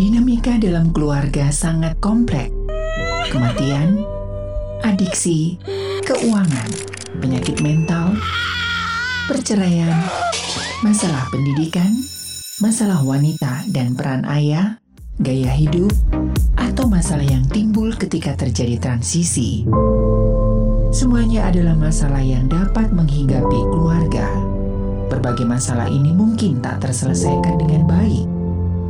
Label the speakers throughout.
Speaker 1: Dinamika dalam keluarga sangat kompleks. Kematian, adiksi, keuangan, penyakit mental, perceraian, masalah pendidikan, masalah wanita dan peran ayah, gaya hidup, atau masalah yang timbul ketika terjadi transisi. Semuanya adalah masalah yang dapat menghinggapi keluarga. Berbagai masalah ini mungkin tak terselesaikan dengan baik.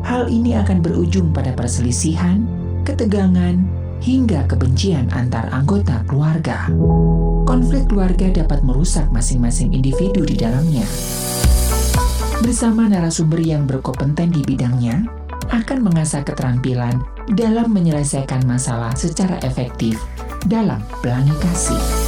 Speaker 1: Hal ini akan berujung pada perselisihan, ketegangan, hingga kebencian antar anggota keluarga. Konflik keluarga dapat merusak masing-masing individu di dalamnya. Bersama narasumber yang berkompeten di bidangnya, akan mengasah keterampilan dalam menyelesaikan masalah secara efektif dalam pelangi kasih.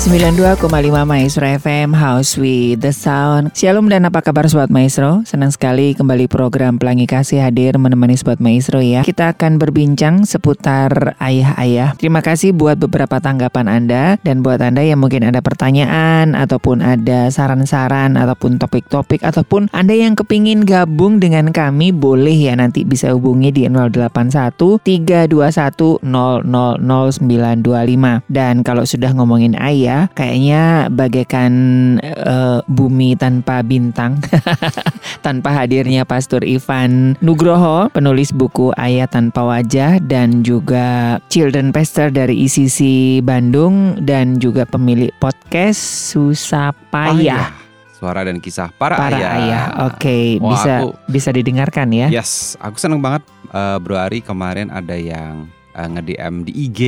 Speaker 2: 92,5 Maestro FM House with the Sound. Shalom dan apa kabar Sobat Maestro? Senang sekali kembali program Pelangi Kasih hadir menemani Sobat Maestro ya. Kita akan berbincang seputar ayah-ayah. Terima kasih buat beberapa tanggapan Anda Dan buat Anda yang mungkin ada pertanyaan Ataupun ada saran-saran Ataupun topik-topik Ataupun Anda yang kepingin gabung dengan kami Boleh ya nanti bisa hubungi di 081 321 000925 Dan kalau sudah ngomongin ayah ya kayaknya bagaikan uh, bumi tanpa bintang tanpa hadirnya Pastor Ivan Nugroho penulis buku Ayah Tanpa Wajah dan juga Children Pastor dari ICC Bandung dan juga pemilik podcast Susapaya.
Speaker 3: Oh, Suara dan kisah para,
Speaker 2: para
Speaker 3: ayah.
Speaker 2: ayah. Oke, okay, bisa aku, bisa didengarkan ya.
Speaker 3: Yes, aku senang banget uh, Bro Ari kemarin ada yang uh, nge-DM di IG.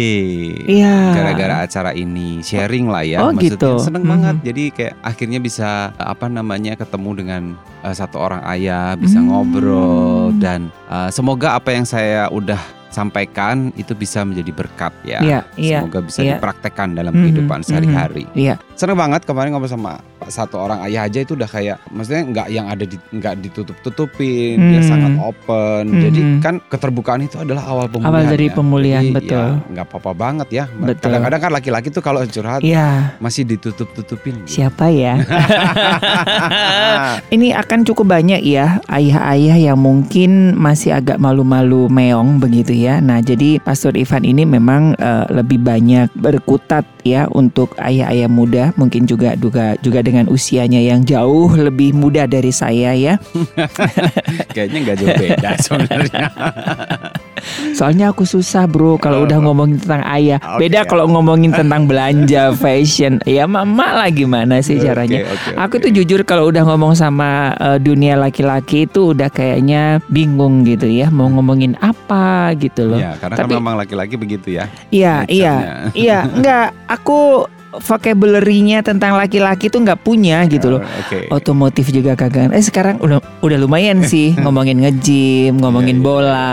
Speaker 2: Iya.
Speaker 3: Gara-gara acara ini sharing lah ya.
Speaker 2: Oh
Speaker 3: Maksudnya
Speaker 2: gitu.
Speaker 3: Seneng hmm. banget. Jadi kayak akhirnya bisa apa namanya ketemu dengan uh, satu orang ayah, bisa hmm. ngobrol dan uh, semoga apa yang saya udah sampaikan itu bisa menjadi berkat ya.
Speaker 2: Iya, iya,
Speaker 3: Semoga bisa
Speaker 2: iya.
Speaker 3: dipraktekkan dalam kehidupan sehari-hari.
Speaker 2: Iya.
Speaker 3: Seneng banget kemarin ngobrol sama satu orang ayah aja itu udah kayak maksudnya nggak yang ada di nggak ditutup tutupin
Speaker 2: Hmm.
Speaker 3: dia sangat open
Speaker 2: Hmm.
Speaker 3: jadi kan keterbukaan itu adalah awal pemulihan
Speaker 2: Awal dari
Speaker 3: ya.
Speaker 2: pemulihan,
Speaker 3: Jadi,
Speaker 2: betul.
Speaker 3: ya, nggak apa-apa banget ya
Speaker 2: Betul.
Speaker 3: kadang-kadang kan laki-laki tuh kalau curhat
Speaker 2: Iya.
Speaker 3: masih ditutup tutupin
Speaker 2: Siapa ya? Ini akan cukup banyak ya ayah-ayah yang mungkin masih agak malu-malu meong begitu ya. Nah, jadi Pastor Ivan ini memang uh, lebih banyak berkutat ya untuk ayah-ayah muda, mungkin juga juga juga dengan usianya yang jauh lebih muda dari saya ya.
Speaker 3: kayaknya nggak jauh beda sebenarnya
Speaker 2: Soalnya aku susah bro kalau
Speaker 3: Oh.
Speaker 2: udah ngomongin tentang ayah.
Speaker 3: Oke,
Speaker 2: Beda kalau ngomongin tentang belanja, fashion. Ya mama lah gimana sih caranya?
Speaker 3: oke,
Speaker 2: Aku
Speaker 3: oke.
Speaker 2: tuh jujur kalau udah ngomong sama uh, dunia laki-laki itu udah kayaknya bingung gitu ya mau ngomongin apa gitu loh.
Speaker 3: ya karena
Speaker 2: Tapi-
Speaker 3: kan memang laki-laki begitu ya
Speaker 2: Iya, iya. Iya, enggak. Aku vocabulary-nya tentang laki-laki tuh nggak punya gitu loh.
Speaker 3: Oh, oke
Speaker 2: Otomotif juga kagak. Eh sekarang udah udah lumayan sih ngomongin nge-gym, ngomongin
Speaker 3: Iya, iya,
Speaker 2: bola.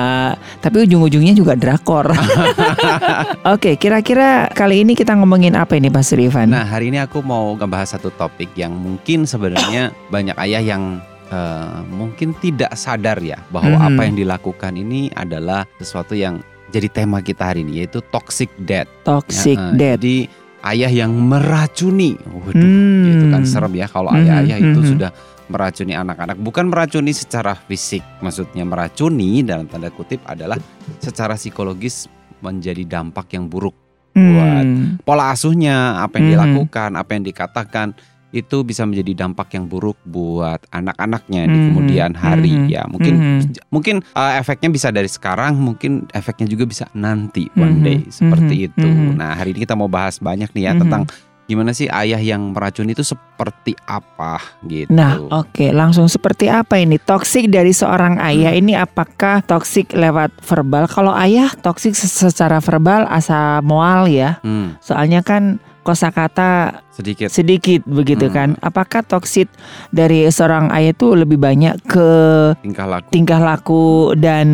Speaker 2: Tapi ujung-ujungnya juga drakor. Oke, kira-kira kali ini kita ngomongin apa ini Pak Ivan?
Speaker 3: Nah hari ini aku mau ngebahas satu topik yang mungkin sebenarnya banyak ayah yang eh, mungkin tidak sadar ya bahwa
Speaker 2: Mhm.
Speaker 3: apa yang dilakukan ini adalah sesuatu yang jadi tema kita hari ini yaitu toxic dad.
Speaker 2: Toxic
Speaker 3: Ya, eh,
Speaker 2: dad.
Speaker 3: Jadi ayah yang meracuni. Waduh,
Speaker 2: Hmm.
Speaker 3: itu kan serem ya kalau
Speaker 2: Mhm,
Speaker 3: ayah-ayah itu
Speaker 2: mhm.
Speaker 3: sudah meracuni anak-anak. Bukan meracuni secara fisik, maksudnya meracuni dalam tanda kutip adalah secara psikologis menjadi dampak yang buruk buat
Speaker 2: Hmm.
Speaker 3: pola asuhnya, apa yang
Speaker 2: Mhm.
Speaker 3: dilakukan, apa yang dikatakan itu bisa menjadi dampak yang buruk buat anak-anaknya di
Speaker 2: Mhm.
Speaker 3: kemudian hari
Speaker 2: Mhm.
Speaker 3: ya. Mungkin
Speaker 2: Mhm.
Speaker 3: mungkin uh, efeknya bisa dari sekarang, mungkin efeknya juga bisa nanti one
Speaker 2: Mhm.
Speaker 3: day seperti
Speaker 2: Mhm.
Speaker 3: itu.
Speaker 2: Mhm.
Speaker 3: Nah, hari ini kita mau bahas banyak nih ya
Speaker 2: Mhm.
Speaker 3: tentang gimana sih ayah yang meracuni itu seperti apa gitu.
Speaker 2: Nah, oke, langsung seperti apa ini? Toksik dari seorang ayah ini apakah toksik lewat verbal? Kalau ayah toksik se- secara verbal asa moal ya.
Speaker 3: Hmm,
Speaker 2: Soalnya kan kosakata
Speaker 3: sedikit
Speaker 2: sedikit begitu
Speaker 3: Hmm.
Speaker 2: kan. Apakah toksit dari seorang ayah itu lebih banyak ke
Speaker 3: tingkah laku.
Speaker 2: tingkah laku dan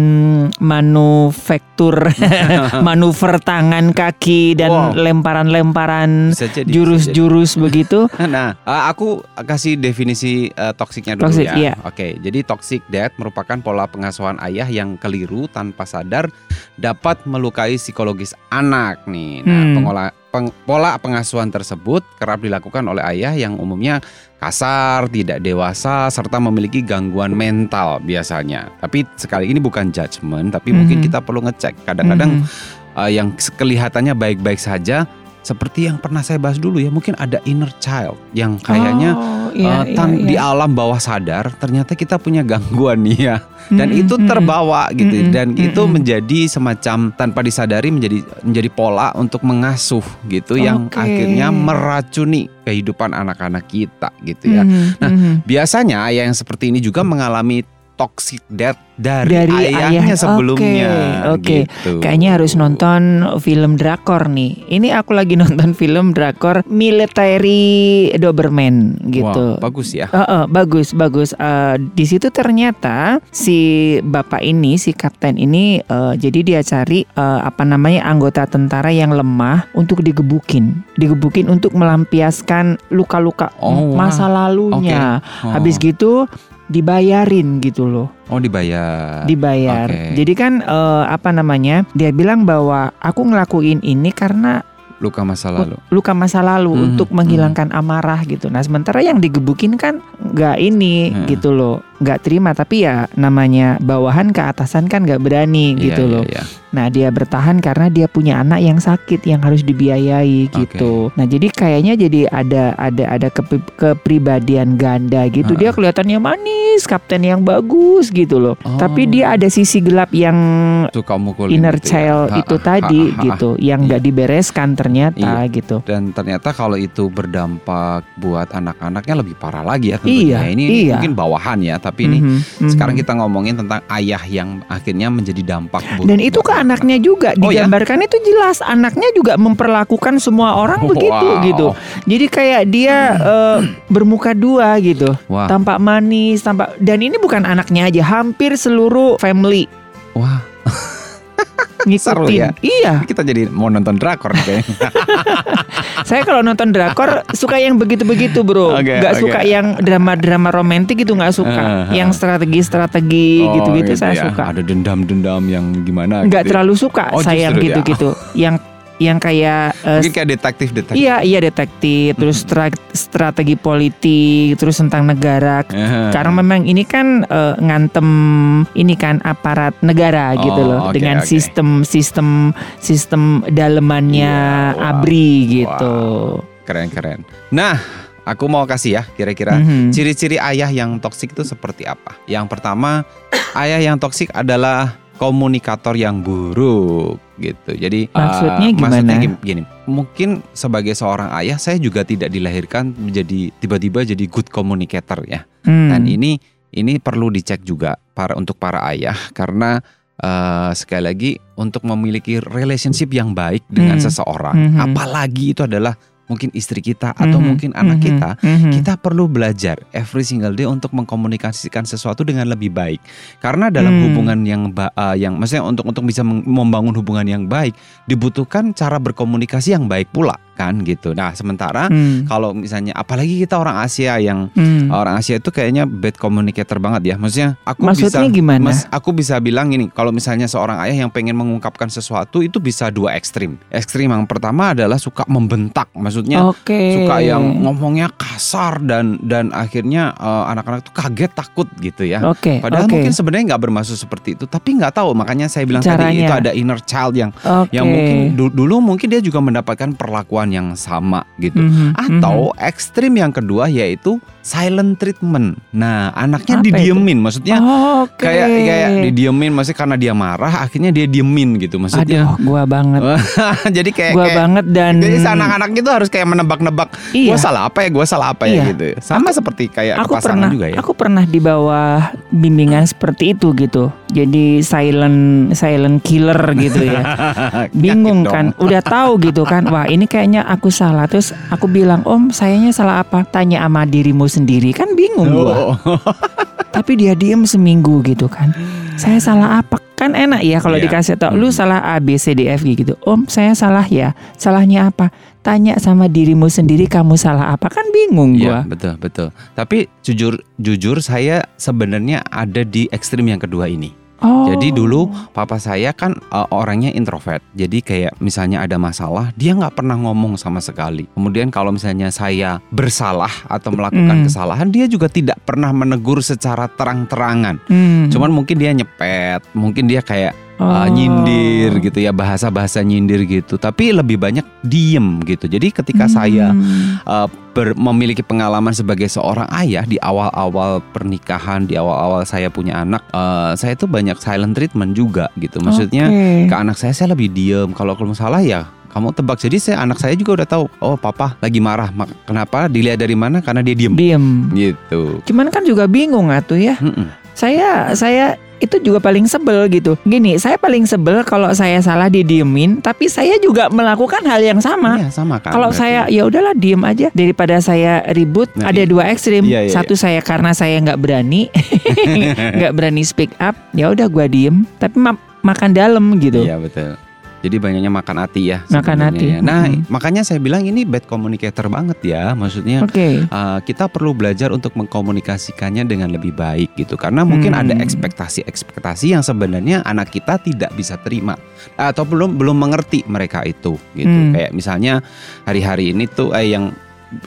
Speaker 2: manufaktur manuver tangan kaki dan
Speaker 3: Wow.
Speaker 2: lemparan-lemparan
Speaker 3: jadi, jadi.
Speaker 2: jurus-jurus begitu.
Speaker 3: Nah, uh, aku kasih definisi uh, toksiknya dulu
Speaker 2: Toxic,
Speaker 3: ya.
Speaker 2: iya.
Speaker 3: Oke, jadi toxic dad merupakan pola pengasuhan ayah yang keliru tanpa sadar dapat melukai psikologis anak nih. Nah,
Speaker 2: Hmm.
Speaker 3: pengolah peng- pola pengasuhan tersebut kerap kerap dilakukan oleh ayah yang umumnya kasar, tidak dewasa, serta memiliki gangguan mental biasanya. Tapi sekali ini bukan judgement, tapi mungkin
Speaker 2: Mhm.
Speaker 3: kita perlu ngecek. Kadang-kadang
Speaker 2: Mhm.
Speaker 3: uh, yang kelihatannya baik-baik saja, seperti yang pernah saya bahas dulu ya, mungkin ada inner child yang kayaknya
Speaker 2: Oh, iya,
Speaker 3: uh, tan-
Speaker 2: iya,
Speaker 3: di
Speaker 2: iya.
Speaker 3: alam bawah sadar ternyata kita punya gangguan nih ya dan
Speaker 2: Mhm,
Speaker 3: itu
Speaker 2: mhm.
Speaker 3: terbawa gitu
Speaker 2: Mm-mm,
Speaker 3: dan itu
Speaker 2: mm-mm.
Speaker 3: menjadi semacam tanpa disadari menjadi menjadi pola untuk mengasuh gitu yang
Speaker 2: Oke.
Speaker 3: akhirnya meracuni kehidupan anak-anak kita gitu ya.
Speaker 2: Mhm,
Speaker 3: Nah,
Speaker 2: mhm.
Speaker 3: Biasanya ayah yang seperti ini juga mengalami toxic death dari,
Speaker 2: Dari
Speaker 3: ayahnya
Speaker 2: ayah.
Speaker 3: sebelumnya.
Speaker 2: Oke, oke.
Speaker 3: gitu.
Speaker 2: Kayaknya harus nonton film drakor nih. Ini aku lagi nonton film drakor Military Doberman gitu.
Speaker 3: Wah, bagus ya.
Speaker 2: Heeh, bagus bagus. Eh, di situ ternyata si bapak ini, si kapten ini, eh, jadi dia cari eh, apa namanya anggota tentara yang lemah untuk digebukin, digebukin untuk melampiaskan luka-luka
Speaker 3: Oh,
Speaker 2: masa lalunya.
Speaker 3: Oh.
Speaker 2: Habis gitu dibayarin gitu loh,
Speaker 3: Oh dibayar.
Speaker 2: dibayar.
Speaker 3: Oke.
Speaker 2: Jadi kan eh, apa namanya? Dia bilang bahwa aku ngelakuin ini karena
Speaker 3: Luka masa lalu.
Speaker 2: luka masa lalu
Speaker 3: Hmm,
Speaker 2: untuk menghilangkan amarah gitu. Nah sementara yang digebukin kan nggak ini
Speaker 3: Hmm.
Speaker 2: gitu loh, nggak terima. Tapi ya namanya bawahan ke atasan kan nggak berani
Speaker 3: Iya,
Speaker 2: gitu
Speaker 3: iya,
Speaker 2: loh.
Speaker 3: iya.
Speaker 2: Nah dia bertahan karena dia punya anak yang sakit yang harus dibiayai gitu. Nah jadi kayaknya jadi ada ada ada kepi- kepribadian ganda gitu.
Speaker 3: Ha.
Speaker 2: Dia kelihatannya manis, kapten yang bagus gitu loh.
Speaker 3: Oh.
Speaker 2: Tapi dia ada sisi gelap yang
Speaker 3: Suka
Speaker 2: inner
Speaker 3: gitu ya.
Speaker 2: child
Speaker 3: Ha,
Speaker 2: itu
Speaker 3: ha,
Speaker 2: tadi
Speaker 3: ha, ha, ha.
Speaker 2: gitu, yang nggak dibereskan ternyata gitu.
Speaker 3: Dan ternyata kalau itu berdampak buat anak-anaknya lebih parah lagi ya
Speaker 2: Iya,
Speaker 3: tentunya. Ini
Speaker 2: iya.
Speaker 3: mungkin bawahan ya, tapi ini
Speaker 2: Mhm, mhm.
Speaker 3: sekarang kita ngomongin tentang ayah yang akhirnya menjadi dampak buruk.
Speaker 2: dan itu ke anaknya juga
Speaker 3: Oh, ya?
Speaker 2: digambarkan itu jelas anaknya juga memperlakukan semua orang begitu
Speaker 3: Wow.
Speaker 2: gitu. Jadi kayak dia eh, bermuka dua gitu,
Speaker 3: Wah,
Speaker 2: tampak manis, tampak dan ini bukan anaknya aja, hampir seluruh family
Speaker 3: wah, Seru
Speaker 2: ngikutin.
Speaker 3: ya.
Speaker 2: Iya,
Speaker 3: kita jadi mau nonton drakor kayaknya.
Speaker 2: saya kalau nonton drakor suka yang begitu-begitu bro,
Speaker 3: Oke,
Speaker 2: nggak
Speaker 3: oke.
Speaker 2: suka yang drama-drama romantis gitu nggak suka,
Speaker 3: Eh,
Speaker 2: yang strategi-strategi
Speaker 3: Oh,
Speaker 2: gitu-gitu
Speaker 3: gitu
Speaker 2: saya
Speaker 3: ya.
Speaker 2: suka.
Speaker 3: Ada dendam-dendam yang gimana?
Speaker 2: Nggak
Speaker 3: gitu ya.
Speaker 2: terlalu suka
Speaker 3: Oh,
Speaker 2: saya
Speaker 3: ya.
Speaker 2: gitu-gitu, yang yang kayak eh,
Speaker 3: Mungkin kayak detektif-detektif.
Speaker 2: Iya, iya detektif, terus stra- strategi politik, terus tentang negara.
Speaker 3: Eh.
Speaker 2: Karena memang ini kan eh, ngantem ini kan aparat negara gitu
Speaker 3: Oh,
Speaker 2: loh
Speaker 3: oke,
Speaker 2: dengan
Speaker 3: oke.
Speaker 2: sistem sistem sistem dalemannya
Speaker 3: Iya, wow.
Speaker 2: ABRI gitu.
Speaker 3: Keren-keren. Nah, aku mau kasih ya kira-kira
Speaker 2: Mhm.
Speaker 3: ciri-ciri ayah yang toksik itu seperti apa? Yang pertama, ayah yang toksik adalah komunikator yang buruk gitu. Jadi uh,
Speaker 2: Maksudnya
Speaker 3: maksudnya
Speaker 2: gimana?
Speaker 3: gini, gini, mungkin sebagai seorang ayah saya juga tidak dilahirkan menjadi tiba-tiba jadi good communicator ya.
Speaker 2: Hmm.
Speaker 3: Dan ini ini perlu dicek juga para untuk para ayah karena eh, sekali lagi untuk memiliki relationship yang baik dengan
Speaker 2: Hmm.
Speaker 3: seseorang,
Speaker 2: Mhm.
Speaker 3: apalagi itu adalah mungkin istri kita atau
Speaker 2: Mhm,
Speaker 3: mungkin anak
Speaker 2: mhm,
Speaker 3: kita,
Speaker 2: mhm.
Speaker 3: kita perlu belajar every single day untuk mengkomunikasikan sesuatu dengan lebih baik. Karena dalam
Speaker 2: Hmm.
Speaker 3: hubungan yang ba- eh, yang maksudnya untuk untuk bisa membangun hubungan yang baik dibutuhkan cara berkomunikasi yang baik pula kan gitu. Nah, sementara
Speaker 2: Hmm.
Speaker 3: kalau misalnya apalagi kita orang Asia yang
Speaker 2: Hmm.
Speaker 3: orang Asia itu kayaknya bad communicator banget ya. Maksudnya aku
Speaker 2: Maksudnya
Speaker 3: bisa
Speaker 2: gimana?
Speaker 3: Mas, aku bisa bilang ini, kalau misalnya seorang ayah yang pengen mengungkapkan sesuatu itu bisa dua ekstrim. Ekstrim yang pertama adalah suka membentak, maksudnya
Speaker 2: Oke.
Speaker 3: suka yang ngomongnya kasar dan dan akhirnya eh, anak-anak tuh kaget takut gitu ya.
Speaker 2: Oke.
Speaker 3: Padahal
Speaker 2: oke.
Speaker 3: mungkin sebenarnya nggak bermaksud seperti itu, tapi nggak tahu. Makanya saya bilang tadi
Speaker 2: Caranya.
Speaker 3: itu ada inner child yang
Speaker 2: Oke.
Speaker 3: yang mungkin du- dulu mungkin dia juga mendapatkan perlakuan yang sama gitu.
Speaker 2: Mhm,
Speaker 3: Atau ekstrim yang kedua yaitu silent treatment. Nah, anaknya
Speaker 2: Apa itu?
Speaker 3: didiemin, maksudnya.
Speaker 2: Oke.
Speaker 3: kayak kayak didiemin, maksudnya karena dia marah, akhirnya dia diemin gitu, maksudnya.
Speaker 2: Aduh, gua banget.
Speaker 3: jadi kayak,
Speaker 2: Gua
Speaker 3: kayak
Speaker 2: banget dan
Speaker 3: jadi anak-anak itu harus kayak menebak-nebak,
Speaker 2: Iya.
Speaker 3: gue salah apa ya, gue salah apa
Speaker 2: Iya.
Speaker 3: ya gitu. Sama seperti kayak
Speaker 2: aku
Speaker 3: pasangan
Speaker 2: pernah
Speaker 3: juga ya.
Speaker 2: aku pernah di bawah bimbingan seperti itu gitu jadi silent silent killer gitu ya bingung kan udah tahu gitu kan wah ini kayaknya aku salah terus aku bilang om sayanya salah apa tanya sama dirimu sendiri kan bingung gua
Speaker 3: Oh.
Speaker 2: tapi dia diem seminggu gitu kan saya salah apa kan enak ya kalau
Speaker 3: Iya.
Speaker 2: dikasih tau lu
Speaker 3: Hmm.
Speaker 2: salah A B C D F G gitu om saya salah ya salahnya apa tanya sama dirimu sendiri kamu salah apa kan bingung
Speaker 3: Iya
Speaker 2: gua
Speaker 3: betul betul. Tapi jujur jujur saya sebenarnya ada di ekstrim yang kedua ini.
Speaker 2: Oh.
Speaker 3: Jadi dulu papa saya kan uh, orangnya introvert. Jadi kayak misalnya ada masalah, dia nggak pernah ngomong sama sekali. Kemudian kalau misalnya saya bersalah atau melakukan
Speaker 2: Mm.
Speaker 3: kesalahan, dia juga tidak pernah menegur secara terang-terangan.
Speaker 2: Hmm.
Speaker 3: Cuman mungkin dia nyepet, mungkin dia kayak uh,
Speaker 2: Oh.
Speaker 3: nyindir gitu ya, bahasa-bahasa nyindir gitu. Tapi lebih banyak diem gitu. Jadi ketika saya
Speaker 2: Hmm.
Speaker 3: uh, ber- memiliki pengalaman sebagai seorang ayah di awal-awal pernikahan, di awal-awal saya punya anak, uh, saya tuh banyak silent treatment juga gitu. Maksudnya
Speaker 2: Oke.
Speaker 3: ke anak saya saya lebih diem. Kalau kalau salah ya kamu tebak. Jadi saya anak saya juga udah tahu. Oh papa lagi marah. Kenapa? Dilihat dari mana? Karena dia diem.
Speaker 2: diem.
Speaker 3: Gitu.
Speaker 2: Cuman kan juga bingung atuh ya.
Speaker 3: Mm-mm.
Speaker 2: Saya saya itu juga paling sebel gitu. Gini, saya paling sebel kalau saya salah didiemin, tapi saya juga melakukan hal yang sama.
Speaker 3: Iya sama kan.
Speaker 2: Kalau saya ya udahlah diem aja daripada saya ribut.
Speaker 3: Nah,
Speaker 2: ada
Speaker 3: iya.
Speaker 2: dua ekstrim.
Speaker 3: Iya, iya,
Speaker 2: Satu saya karena saya nggak berani, nggak berani speak up. Ya udah gua diem. Tapi ma- makan dalam gitu.
Speaker 3: Iya betul. Jadi banyaknya makan hati ya.
Speaker 2: Makan hati.
Speaker 3: ya. Nah
Speaker 2: Mm-mm.
Speaker 3: makanya saya bilang ini bad communicator banget ya. Maksudnya
Speaker 2: Oke.
Speaker 3: uh, kita perlu belajar untuk mengkomunikasikannya dengan lebih baik gitu. Karena mungkin
Speaker 2: Hmm.
Speaker 3: ada ekspektasi-ekspektasi yang sebenarnya anak kita tidak bisa terima atau belum belum mengerti mereka itu gitu.
Speaker 2: Hmm.
Speaker 3: Kayak misalnya hari-hari ini tuh eh, yang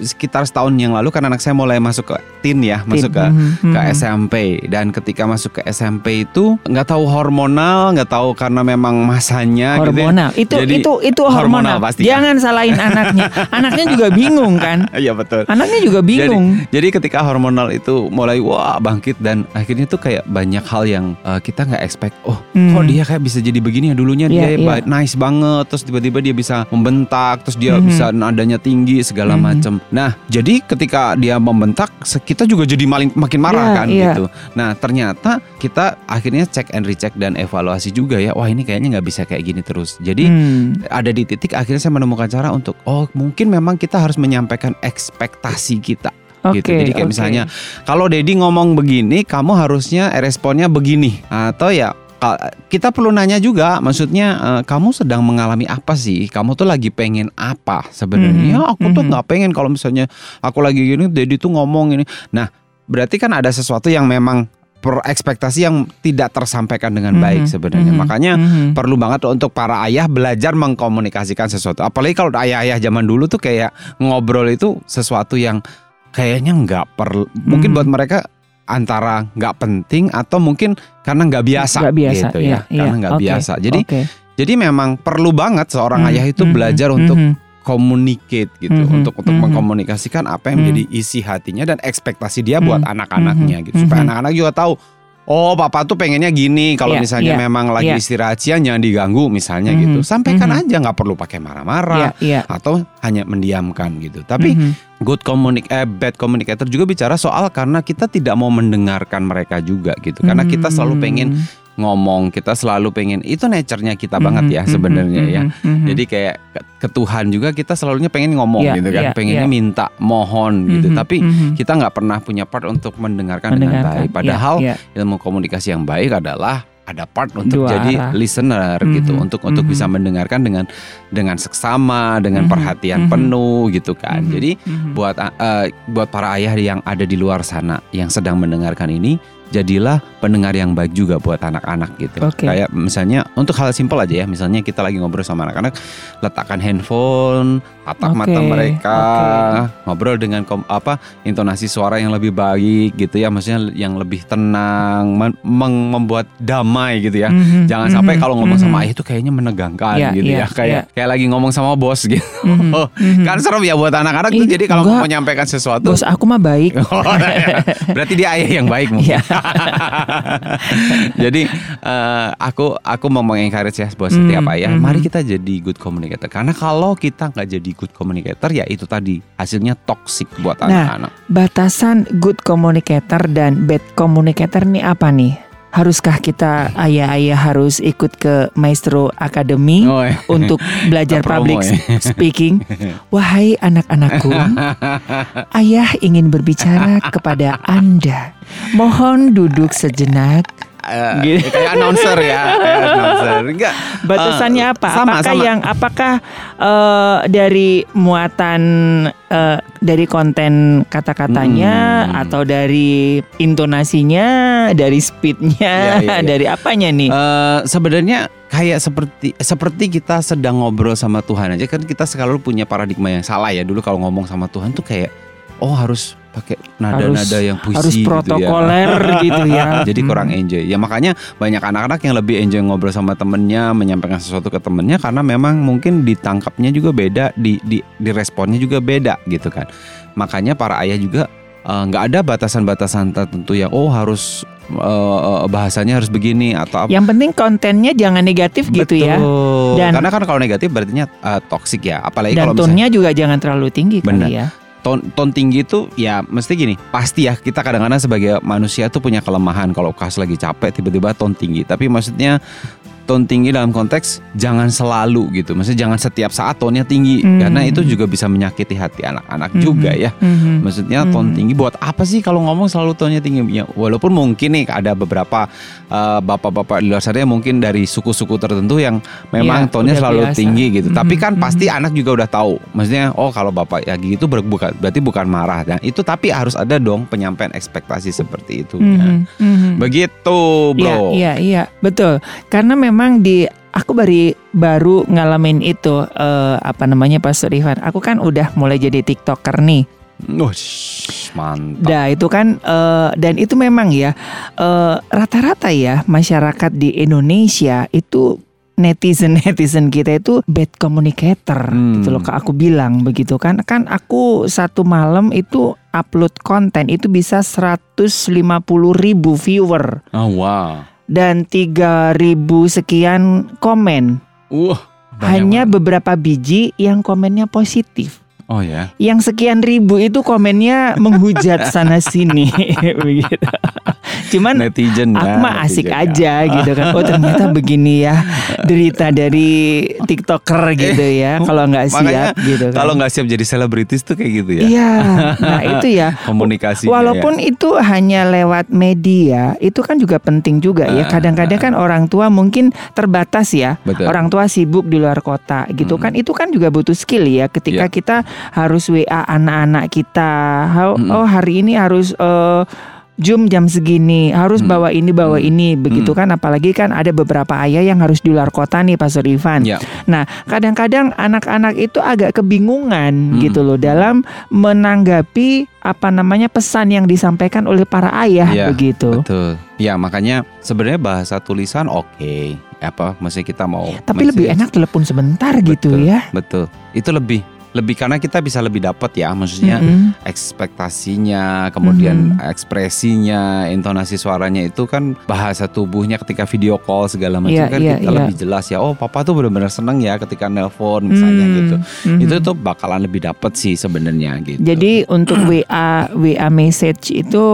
Speaker 3: sekitar setahun yang lalu kan anak saya mulai masuk ke teen ya, masuk ke
Speaker 2: Mhm,
Speaker 3: ke
Speaker 2: mhm.
Speaker 3: SMP dan ketika masuk ke SMP itu nggak tahu hormonal nggak tahu karena memang masanya gitu ya.
Speaker 2: hormonal itu
Speaker 3: Jadi,
Speaker 2: itu itu
Speaker 3: hormonal
Speaker 2: hormonal,
Speaker 3: pasti
Speaker 2: jangan salahin anaknya anaknya juga bingung kan
Speaker 3: Iya betul.
Speaker 2: anaknya juga bingung
Speaker 3: Jadi ketika hormonal itu mulai wah bangkit dan akhirnya tuh kayak banyak hal yang uh, kita nggak expect. Oh,
Speaker 2: Hmm.
Speaker 3: kok dia kayak bisa jadi begini ya dulunya
Speaker 2: Iya,
Speaker 3: dia ba- nice banget terus tiba-tiba dia bisa membentak terus dia
Speaker 2: Mhm.
Speaker 3: bisa nadanya tinggi segala
Speaker 2: Mhm.
Speaker 3: macam. Nah, jadi ketika dia membentak kita juga jadi maling, makin marah
Speaker 2: Iya,
Speaker 3: kan
Speaker 2: iya.
Speaker 3: gitu. Nah, ternyata kita akhirnya cek and recheck dan evaluasi juga ya. Wah, ini kayaknya nggak bisa kayak gini terus. Jadi
Speaker 2: Hmm.
Speaker 3: ada di titik akhirnya saya menemukan cara untuk oh mungkin memang kita harus menyampaikan ekspektasi kita
Speaker 2: Oke,
Speaker 3: gitu. Jadi kayak
Speaker 2: oke.
Speaker 3: misalnya kalau Dedi ngomong begini, kamu harusnya responnya begini atau ya kita perlu nanya juga, maksudnya eh, kamu sedang mengalami apa sih? Kamu tuh lagi pengen apa sebenarnya?
Speaker 2: Mhm,
Speaker 3: Ya, aku tuh
Speaker 2: mhm.
Speaker 3: nggak pengen kalau misalnya aku lagi gini, Dedi tuh ngomong ini. Nah, berarti kan ada sesuatu yang memang per ekspektasi yang tidak tersampaikan dengan baik
Speaker 2: Mhm,
Speaker 3: sebenarnya.
Speaker 2: mhm,
Speaker 3: Makanya
Speaker 2: mhm.
Speaker 3: perlu banget untuk para ayah belajar mengkomunikasikan sesuatu. Apalagi kalau ayah-ayah zaman dulu tuh kayak ngobrol itu sesuatu yang kayaknya nggak perlu. Mungkin
Speaker 2: Hmm.
Speaker 3: buat mereka antara nggak penting atau mungkin karena nggak biasa,
Speaker 2: Nggak biasa,
Speaker 3: gitu ya.
Speaker 2: iya, iya.
Speaker 3: Karena nggak
Speaker 2: Oke,
Speaker 3: biasa. Jadi
Speaker 2: Oke.
Speaker 3: jadi memang perlu banget seorang
Speaker 2: Hmm,
Speaker 3: ayah itu
Speaker 2: mhm,
Speaker 3: belajar untuk
Speaker 2: mhm.
Speaker 3: communicate gitu,
Speaker 2: Mhm,
Speaker 3: untuk untuk
Speaker 2: mhm.
Speaker 3: mengkomunikasikan apa yang
Speaker 2: Mhm.
Speaker 3: menjadi isi hatinya dan ekspektasi dia buat anak-anaknya gitu. Supaya anak-anak juga tahu Oh papa tuh pengennya gini Kalau
Speaker 2: Iya,
Speaker 3: misalnya
Speaker 2: iya,
Speaker 3: memang lagi
Speaker 2: iya.
Speaker 3: istirahat siang Jangan diganggu misalnya
Speaker 2: Mhm,
Speaker 3: gitu Sampaikan
Speaker 2: mhm.
Speaker 3: aja nggak perlu pakai marah-marah
Speaker 2: Iya, iya.
Speaker 3: Atau hanya mendiamkan gitu Tapi
Speaker 2: Mhm.
Speaker 3: good communic eh, bad communicator juga bicara soal Karena kita tidak mau mendengarkan mereka juga gitu Karena kita selalu pengen ngomong Kita selalu pengen Itu nature-nya kita banget ya
Speaker 2: Mhm,
Speaker 3: sebenarnya ya
Speaker 2: mhm, mhm.
Speaker 3: jadi kayak ke, Tuhan juga kita selalunya pengen ngomong
Speaker 2: Iya,
Speaker 3: gitu kan,
Speaker 2: iya,
Speaker 3: pengennya
Speaker 2: iya.
Speaker 3: minta, mohon gitu.
Speaker 2: Mhm,
Speaker 3: Tapi
Speaker 2: mhm.
Speaker 3: kita nggak pernah punya part untuk mendengarkan, dengan
Speaker 2: Mendengarkan,
Speaker 3: baik. Padahal
Speaker 2: iya, iya.
Speaker 3: ilmu komunikasi yang baik adalah ada part untuk
Speaker 2: Dua
Speaker 3: jadi
Speaker 2: arah.
Speaker 3: listener gitu,
Speaker 2: Mhm,
Speaker 3: untuk untuk
Speaker 2: mhm.
Speaker 3: bisa mendengarkan dengan dengan seksama, dengan
Speaker 2: Mhm,
Speaker 3: perhatian
Speaker 2: mhm.
Speaker 3: penuh gitu kan.
Speaker 2: Mhm,
Speaker 3: Jadi
Speaker 2: mhm.
Speaker 3: buat eh, buat para ayah yang ada di luar sana yang sedang mendengarkan ini jadilah pendengar yang baik juga buat anak-anak gitu.
Speaker 2: Oke.
Speaker 3: Kayak misalnya untuk hal simpel aja ya, misalnya kita lagi ngobrol sama anak-anak, letakkan handphone, tatap
Speaker 2: Oke,
Speaker 3: mata mereka,
Speaker 2: oke.
Speaker 3: ngobrol dengan kom- apa intonasi suara yang lebih baik gitu ya, maksudnya yang lebih tenang, meng- membuat damai gitu ya.
Speaker 2: Mhm,
Speaker 3: Jangan sampai
Speaker 2: mhm,
Speaker 3: kalau ngomong sama
Speaker 2: mhm.
Speaker 3: ayah itu kayaknya menegangkan
Speaker 2: Iya,
Speaker 3: gitu
Speaker 2: iya,
Speaker 3: ya, kayak
Speaker 2: iya.
Speaker 3: kayak lagi ngomong sama bos gitu.
Speaker 2: Mhm, mhm.
Speaker 3: kan serem ya buat anak-anak tuh. Jadi kalau mau menyampaikan sesuatu,
Speaker 2: Bos aku mah baik.
Speaker 3: Oh, iya. Berarti dia ayah yang baik mungkin.
Speaker 2: Iya.
Speaker 3: jadi eh, aku aku mau mengencourage ya buat setiap
Speaker 2: Hmm,
Speaker 3: ayah,
Speaker 2: mhm.
Speaker 3: mari kita jadi good communicator. Karena kalau kita nggak jadi good communicator ya itu tadi hasilnya toxic buat
Speaker 2: Nah,
Speaker 3: anak-anak.
Speaker 2: Batasan good communicator dan bad communicator nih apa nih? Haruskah kita ayah-ayah harus ikut ke Maestro Academy
Speaker 3: Oh, iya.
Speaker 2: untuk belajar public
Speaker 3: ya.
Speaker 2: speaking? Wahai anak-anakku, ayah ingin berbicara kepada Anda. Mohon duduk sejenak Gitu.
Speaker 3: kayak announcer ya, kayak announcer. Enggak.
Speaker 2: Batasannya
Speaker 3: eh,
Speaker 2: apa?
Speaker 3: Sama,
Speaker 2: apakah
Speaker 3: sama.
Speaker 2: yang apakah eh, dari muatan eh, dari konten kata-katanya
Speaker 3: Hmm.
Speaker 2: atau dari intonasinya, dari speednya,
Speaker 3: Iya, iya, iya.
Speaker 2: dari apanya nih?
Speaker 3: Eh, sebenarnya kayak seperti seperti kita sedang ngobrol sama Tuhan aja kan kita selalu punya paradigma yang salah ya dulu kalau ngomong sama Tuhan tuh kayak oh harus pakai nada-nada yang puisi
Speaker 2: Harus
Speaker 3: gitu ya.
Speaker 2: protokoler gitu ya.
Speaker 3: Jadi kurang
Speaker 2: Hmm.
Speaker 3: enjoy. Ya makanya banyak anak-anak yang lebih enjoy ngobrol sama temennya, menyampaikan sesuatu ke temennya karena memang mungkin ditangkapnya juga beda, di di, di responnya juga beda gitu kan. Makanya para ayah juga eh, nggak ada batasan-batasan tertentu yang oh harus eh, bahasanya harus begini atau apa.
Speaker 2: Yang penting kontennya jangan negatif gitu ya.
Speaker 3: Betul.
Speaker 2: Dan-
Speaker 3: karena kan kalau negatif berarti toksik ya. Apalagi
Speaker 2: Dan
Speaker 3: kalau misalnya
Speaker 2: juga jangan terlalu tinggi
Speaker 3: Benar.
Speaker 2: kali ya.
Speaker 3: Ton, ton tinggi itu ya mesti gini. Pasti ya kita kadang-kadang sebagai manusia tuh punya kelemahan kalau pas lagi capek tiba-tiba ton tinggi. Tapi maksudnya ton tinggi dalam konteks jangan selalu gitu. Maksudnya jangan setiap saat tonnya tinggi
Speaker 2: Hmm.
Speaker 3: karena itu juga bisa menyakiti hati anak-anak
Speaker 2: Mhm.
Speaker 3: juga ya.
Speaker 2: Mhm.
Speaker 3: Maksudnya ton
Speaker 2: Hmm.
Speaker 3: tinggi buat apa sih kalau ngomong selalu tonnya tinggi? Ya, walaupun mungkin nih ada beberapa eh, bapak-bapak di luar sana yang mungkin dari suku-suku tertentu yang memang
Speaker 2: Iya,
Speaker 3: tonnya selalu
Speaker 2: biasa.
Speaker 3: tinggi gitu. Tapi
Speaker 2: Mhm,
Speaker 3: kan
Speaker 2: mhm.
Speaker 3: pasti anak juga udah tahu. Maksudnya oh kalau bapak ya gitu ber- bukan berarti bukan marah. Dan itu tapi harus ada dong penyampaian ekspektasi seperti itu. ya.
Speaker 2: Mhm. Mhm.
Speaker 3: Begitu, Bro.
Speaker 2: Iya, iya, iya, betul. Karena memang di aku baru baru ngalamin itu eh, apa namanya Pastor Ivan. Aku kan udah mulai jadi TikToker nih.
Speaker 3: Wush, mantap.
Speaker 2: Nah, itu kan eh, dan itu memang ya eh, rata-rata ya masyarakat di Indonesia itu netizen netizen kita itu bad communicator
Speaker 3: Hmm.
Speaker 2: gitu loh Kak aku bilang begitu kan kan aku satu malam itu upload konten itu bisa 150 ribu viewer
Speaker 3: Oh, wow.
Speaker 2: Dan 3000 sekian komen.
Speaker 3: Wah, banyak
Speaker 2: Hanya
Speaker 3: banget.
Speaker 2: beberapa biji yang komennya positif.
Speaker 3: Oh ya.
Speaker 2: Yang sekian ribu itu komennya menghujat sana sini begitu. Cuman
Speaker 3: Netizen
Speaker 2: aku
Speaker 3: ya,
Speaker 2: mah asik
Speaker 3: ya.
Speaker 2: aja gitu kan. Oh ternyata begini ya derita dari tiktoker gitu ya. Kalau nggak
Speaker 3: Makanya
Speaker 2: siap gitu kan.
Speaker 3: Kalau nggak siap jadi selebritis tuh kayak gitu ya.
Speaker 2: Iya, nah itu ya.
Speaker 3: Komunikasi.
Speaker 2: Walaupun itu hanya lewat media, itu kan juga penting juga ya.
Speaker 3: Ah,
Speaker 2: Kadang-kadang kan orang tua mungkin terbatas ya.
Speaker 3: Betul.
Speaker 2: Orang tua sibuk di luar kota gitu
Speaker 3: Mm.
Speaker 2: kan. Itu kan juga butuh skill ya. Ketika
Speaker 3: Iya.
Speaker 2: kita harus WA anak-anak kita,
Speaker 3: Mm-mm.
Speaker 2: oh hari ini harus eh, Zoom jam segini, harus
Speaker 3: Mm.
Speaker 2: bawa ini bawa
Speaker 3: Mm.
Speaker 2: ini, begitu
Speaker 3: Mm.
Speaker 2: kan? Apalagi kan ada beberapa ayah yang harus di luar kota nih, Pastor Ivan.
Speaker 3: Ya.
Speaker 2: Nah, kadang-kadang anak-anak itu agak kebingungan
Speaker 3: Hmm.
Speaker 2: gitu loh dalam menanggapi apa namanya pesan yang disampaikan oleh para ayah
Speaker 3: Iya,
Speaker 2: begitu.
Speaker 3: Betul. Ya makanya sebenarnya bahasa tulisan oke. Apa maksudnya kita mau
Speaker 2: Tapi lebih enak telepon sebentar gitu
Speaker 3: Betul,
Speaker 2: ya.
Speaker 3: Betul. Itu lebih lebih karena kita bisa lebih dapat ya maksudnya
Speaker 2: Mm-mm.
Speaker 3: ekspektasinya, kemudian
Speaker 2: Mhm.
Speaker 3: ekspresinya, intonasi suaranya itu kan bahasa tubuhnya ketika video call segala macam
Speaker 2: Iya,
Speaker 3: kan
Speaker 2: iya,
Speaker 3: kita
Speaker 2: iya.
Speaker 3: lebih jelas ya. Oh, papa tuh benar-benar seneng ya ketika nelpon misalnya
Speaker 2: Hmm,
Speaker 3: gitu.
Speaker 2: mhm.
Speaker 3: Itu tuh bakalan lebih dapat sih sebenarnya gitu.
Speaker 2: Jadi untuk WA WA message itu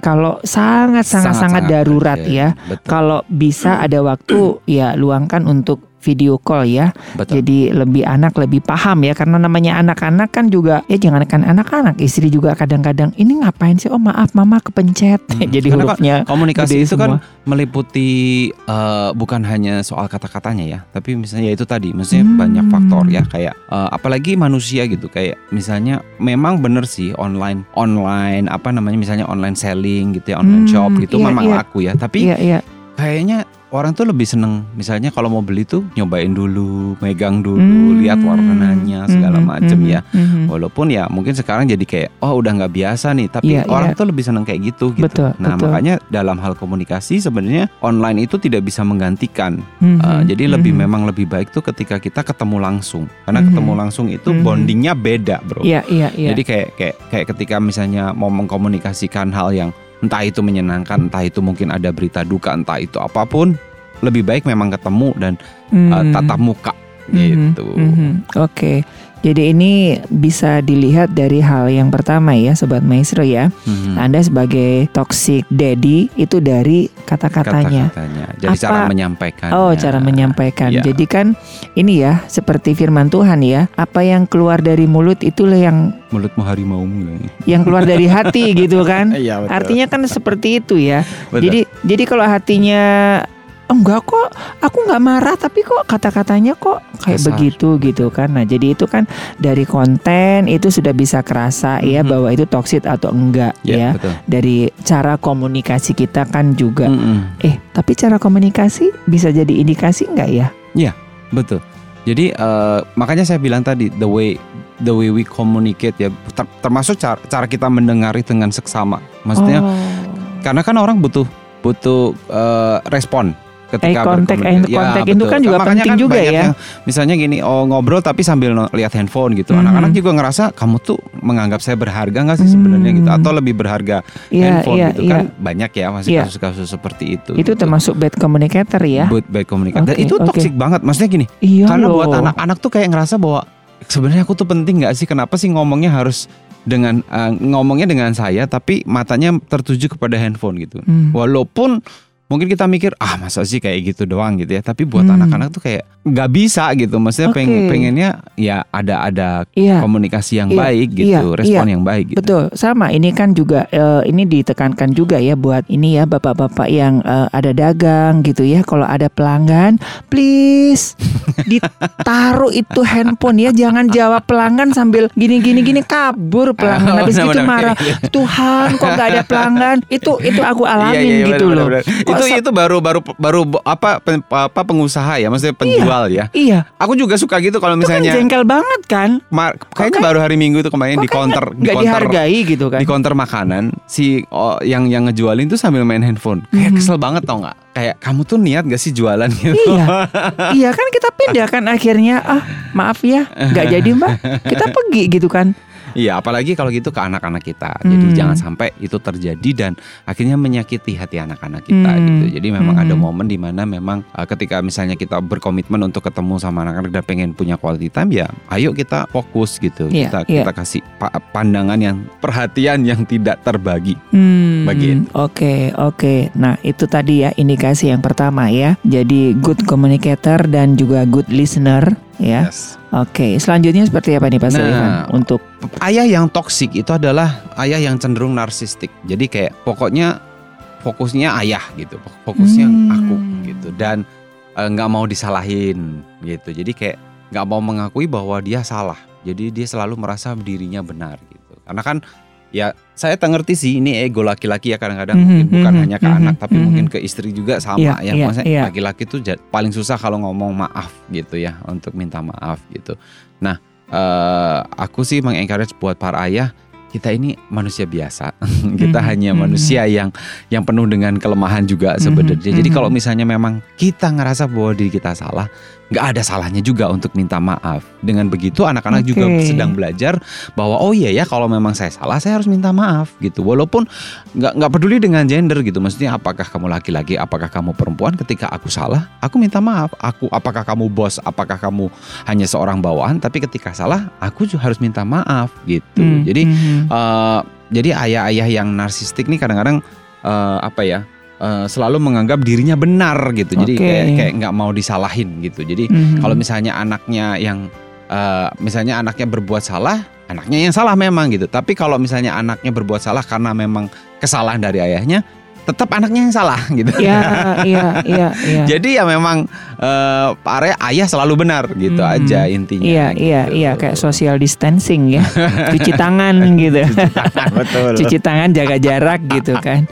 Speaker 2: kalau sangat sangat sangat darurat
Speaker 3: urgent.
Speaker 2: ya.
Speaker 3: Betul.
Speaker 2: Kalau bisa ada waktu ya luangkan untuk video call ya.
Speaker 3: betul.
Speaker 2: Jadi lebih anak lebih paham ya karena namanya anak-anak kan juga ya jangankan anak-anak istri juga kadang-kadang ini ngapain sih oh maaf mama kepencet
Speaker 3: Hmm.
Speaker 2: jadi
Speaker 3: Karena
Speaker 2: hurufnya
Speaker 3: Komunikasi itu kan
Speaker 2: semua.
Speaker 3: meliputi eh, bukan hanya soal kata-katanya ya, tapi misalnya ya itu tadi, maksudnya
Speaker 2: Hmm.
Speaker 3: banyak faktor ya kayak eh, apalagi manusia gitu kayak misalnya memang bener sih online online apa namanya misalnya online selling gitu ya online
Speaker 2: Hmm,
Speaker 3: shop gitu
Speaker 2: iya,
Speaker 3: memang
Speaker 2: iya.
Speaker 3: laku ya, tapi
Speaker 2: iya iya
Speaker 3: kayaknya orang tuh lebih seneng misalnya kalau mau beli tuh nyobain dulu, megang dulu,
Speaker 2: Hmm.
Speaker 3: lihat warnanya segala
Speaker 2: Mhm,
Speaker 3: macem
Speaker 2: mhm,
Speaker 3: ya.
Speaker 2: mhm.
Speaker 3: Walaupun ya mungkin sekarang jadi kayak oh udah nggak biasa nih, tapi
Speaker 2: Iya,
Speaker 3: orang
Speaker 2: iya.
Speaker 3: tuh lebih seneng kayak gitu gitu.
Speaker 2: Betul,
Speaker 3: nah
Speaker 2: betul.
Speaker 3: makanya dalam hal komunikasi sebenarnya online itu tidak bisa menggantikan.
Speaker 2: Mhm,
Speaker 3: Uh, jadi lebih
Speaker 2: mhm.
Speaker 3: memang lebih baik tuh ketika kita ketemu langsung, karena
Speaker 2: Mhm.
Speaker 3: ketemu langsung itu
Speaker 2: Mhm.
Speaker 3: bondingnya beda bro.
Speaker 2: Iya iya iya.
Speaker 3: Jadi kayak kayak kayak ketika misalnya mau mengkomunikasikan hal yang entah itu menyenangkan, entah itu mungkin ada berita duka, entah itu apa pun, lebih baik memang ketemu dan uh,
Speaker 2: Mhm.
Speaker 3: tatap muka
Speaker 2: Mhm,
Speaker 3: gitu.
Speaker 2: mhm. Oke. Jadi ini bisa dilihat dari hal yang pertama ya Sobat Maestro ya.
Speaker 3: Mhm.
Speaker 2: Anda sebagai toxic daddy itu dari kata-katanya.
Speaker 3: Kata-katanya. Jadi
Speaker 2: Apa-
Speaker 3: cara menyampaikan.
Speaker 2: Oh, cara menyampaikan.
Speaker 3: Iya.
Speaker 2: Jadi kan ini ya seperti firman Tuhan ya, apa yang keluar dari mulut itulah yang
Speaker 3: mulutmu harimaumu.
Speaker 2: yang keluar dari hati gitu kan.
Speaker 3: Iya betul.
Speaker 2: Artinya kan seperti itu ya.
Speaker 3: Betul.
Speaker 2: Jadi jadi kalau hatinya enggak kok, aku nggak marah tapi kok kata-katanya kok kayak
Speaker 3: Kasar.
Speaker 2: begitu gitu kan. Nah, jadi itu kan dari konten itu sudah bisa kerasa ya
Speaker 3: Mhm.
Speaker 2: bahwa itu toxic atau enggak
Speaker 3: ya,
Speaker 2: ya.
Speaker 3: betul.
Speaker 2: Dari cara komunikasi kita kan juga.
Speaker 3: Mm-mm.
Speaker 2: Eh, tapi cara komunikasi bisa jadi indikasi enggak ya?
Speaker 3: Betul. Jadi eh, makanya saya bilang tadi the way the way we communicate ya ter- termasuk cara, cara kita mendengar dengan seksama. Maksudnya
Speaker 2: Oh.
Speaker 3: karena kan orang butuh butuh eh, respon ketika
Speaker 2: Eye contact, eye contact itu
Speaker 3: betul.
Speaker 2: kan juga
Speaker 3: Makanya
Speaker 2: penting juga
Speaker 3: banyak
Speaker 2: ya.
Speaker 3: yang misalnya gini, oh ngobrol tapi sambil lihat handphone gitu.
Speaker 2: Mhm.
Speaker 3: Anak-anak juga ngerasa kamu tuh menganggap saya berharga nggak sih sebenarnya gitu
Speaker 2: Hmm.
Speaker 3: atau lebih berharga
Speaker 2: Iya,
Speaker 3: handphone
Speaker 2: iya,
Speaker 3: gitu
Speaker 2: iya.
Speaker 3: kan banyak ya masih
Speaker 2: Iya.
Speaker 3: kasus-kasus seperti itu.
Speaker 2: Itu
Speaker 3: gitu.
Speaker 2: termasuk bad communicator ya?
Speaker 3: Buat baik komunikasi. Dan
Speaker 2: Oke,
Speaker 3: itu toxic banget. Maksudnya gini,
Speaker 2: Iya
Speaker 3: karena
Speaker 2: loh.
Speaker 3: buat anak-anak tuh kayak ngerasa bahwa sebenarnya aku tuh penting nggak sih? Kenapa sih ngomongnya harus dengan eh, ngomongnya dengan saya, tapi matanya tertuju kepada handphone gitu.
Speaker 2: Hmm.
Speaker 3: Walaupun mungkin kita mikir ah masa sih kayak gitu doang gitu ya, tapi buat
Speaker 2: Hmm.
Speaker 3: anak-anak tuh kayak nggak bisa gitu. Maksudnya
Speaker 2: Oke.
Speaker 3: pengen pengennya ya ada ada
Speaker 2: Iya.
Speaker 3: komunikasi yang
Speaker 2: Iya,
Speaker 3: baik gitu,
Speaker 2: iya,
Speaker 3: respon yang baik gitu.
Speaker 2: Betul, sama. Ini kan juga eh, ini ditekankan juga ya buat ini ya bapak-bapak yang eh, ada dagang gitu ya. Kalau ada pelanggan, please ditaruh itu handphone ya. Jangan jawab pelanggan sambil gini-gini gini kabur pelanggan.
Speaker 3: Oh,
Speaker 2: Habis gitu
Speaker 3: benar-benar.
Speaker 2: marah. Tuhan, kok nggak ada pelanggan? Itu itu aku alamin
Speaker 3: Iya, iya, iya,
Speaker 2: gitu
Speaker 3: benar,
Speaker 2: loh.
Speaker 3: benar. Itu itu baru baru baru apa pen- apa pengusaha ya, maksudnya penjual ya.
Speaker 2: Iya,
Speaker 3: Aku juga suka gitu kalau
Speaker 2: itu kan
Speaker 3: misalnya
Speaker 2: jengkel banget kan?
Speaker 3: Mar- kayaknya
Speaker 2: kayak-
Speaker 3: baru hari Minggu itu kemarin di counter di counter
Speaker 2: dihargai gitu kan?
Speaker 3: di counter makanan si oh, yang yang ngejualin tuh sambil main handphone. Kayak
Speaker 2: Mhm.
Speaker 3: kesel banget tau nggak? Kayak kamu tuh niat gak sih jualan gitu?
Speaker 2: Iya, iya kan kita pindah kan akhirnya ah maaf ya nggak jadi mbak kita pergi gitu kan.
Speaker 3: Iya, apalagi kalau gitu ke anak-anak kita. Jadi
Speaker 2: Hmm.
Speaker 3: jangan sampai itu terjadi dan akhirnya menyakiti hati anak-anak kita
Speaker 2: Hmm.
Speaker 3: gitu. Jadi memang ada
Speaker 2: Hmm.
Speaker 3: momen di mana memang uh, ketika misalnya kita berkomitmen untuk ketemu sama anak-anak dan pengen punya quality time ya, ayo kita fokus gitu.
Speaker 2: Iya,
Speaker 3: kita
Speaker 2: iya.
Speaker 3: kita kasih pa- pandangan yang perhatian yang tidak terbagi.
Speaker 2: Hmm,
Speaker 3: Begitu.
Speaker 2: Oke oke. Nah itu tadi ya indikasi yang pertama ya. Jadi good communicator dan juga good listener ya.
Speaker 3: Yes.
Speaker 2: Oke. Selanjutnya seperti apa nih Pak
Speaker 3: Nah,
Speaker 2: Sulaiman? Untuk
Speaker 3: ayah yang toksik itu adalah ayah yang cenderung narsistik. Jadi kayak pokoknya fokusnya ayah gitu, fokusnya
Speaker 2: Hmm.
Speaker 3: aku gitu dan eh, nggak mau disalahin gitu. Jadi kayak nggak mau mengakui bahwa dia salah. Jadi dia selalu merasa dirinya benar gitu. Karena kan ya saya tak ngerti sih ini ego laki-laki ya kadang-kadang
Speaker 2: Mhm,
Speaker 3: mungkin bukan
Speaker 2: mhm,
Speaker 3: hanya ke
Speaker 2: mhm,
Speaker 3: anak tapi
Speaker 2: mhm.
Speaker 3: mungkin ke istri juga sama
Speaker 2: Iya,
Speaker 3: ya.
Speaker 2: iya,
Speaker 3: Maksudnya
Speaker 2: iya.
Speaker 3: laki-laki tuh paling susah kalau ngomong maaf gitu ya untuk minta maaf gitu. Nah eh, aku sih mengencourage buat para ayah kita ini manusia biasa kita
Speaker 2: Mhm,
Speaker 3: hanya
Speaker 2: mhm.
Speaker 3: manusia yang yang penuh dengan kelemahan juga sebenarnya jadi
Speaker 2: mhm.
Speaker 3: kalau misalnya memang kita ngerasa bahwa diri kita salah nggak ada salahnya juga untuk minta maaf. Dengan begitu anak-anak juga
Speaker 2: Oke.
Speaker 3: sedang belajar bahwa oh iya ya kalau memang saya salah saya harus minta maaf gitu. Walaupun nggak nggak peduli dengan gender gitu. Maksudnya apakah kamu laki-laki apakah kamu perempuan? Ketika aku salah aku minta maaf. Aku apakah kamu bos apakah kamu hanya seorang bawahan tapi ketika salah aku juga harus minta maaf gitu.
Speaker 2: Hmm,
Speaker 3: jadi. Eh, jadi ayah-ayah yang narsistik nih kadang-kadang eh, apa ya eh, selalu menganggap dirinya benar gitu. Jadi kayak kayak nggak mau disalahin gitu. Jadi
Speaker 2: Mhm.
Speaker 3: kalau misalnya anaknya yang eh, misalnya anaknya berbuat salah, anaknya yang salah memang gitu. Tapi kalau misalnya anaknya berbuat salah karena memang kesalahan dari ayahnya, tetap anaknya yang salah gitu.
Speaker 2: Iya iya iya iya.
Speaker 3: Jadi ya memang eh, Pak Arya ayah selalu benar gitu
Speaker 2: Hmm.
Speaker 3: aja intinya.
Speaker 2: Iya iya
Speaker 3: gitu.
Speaker 2: iya kayak social distancing ya. Cuci tangan gitu.
Speaker 3: Betul.
Speaker 2: Cuci tangan jaga jarak gitu kan.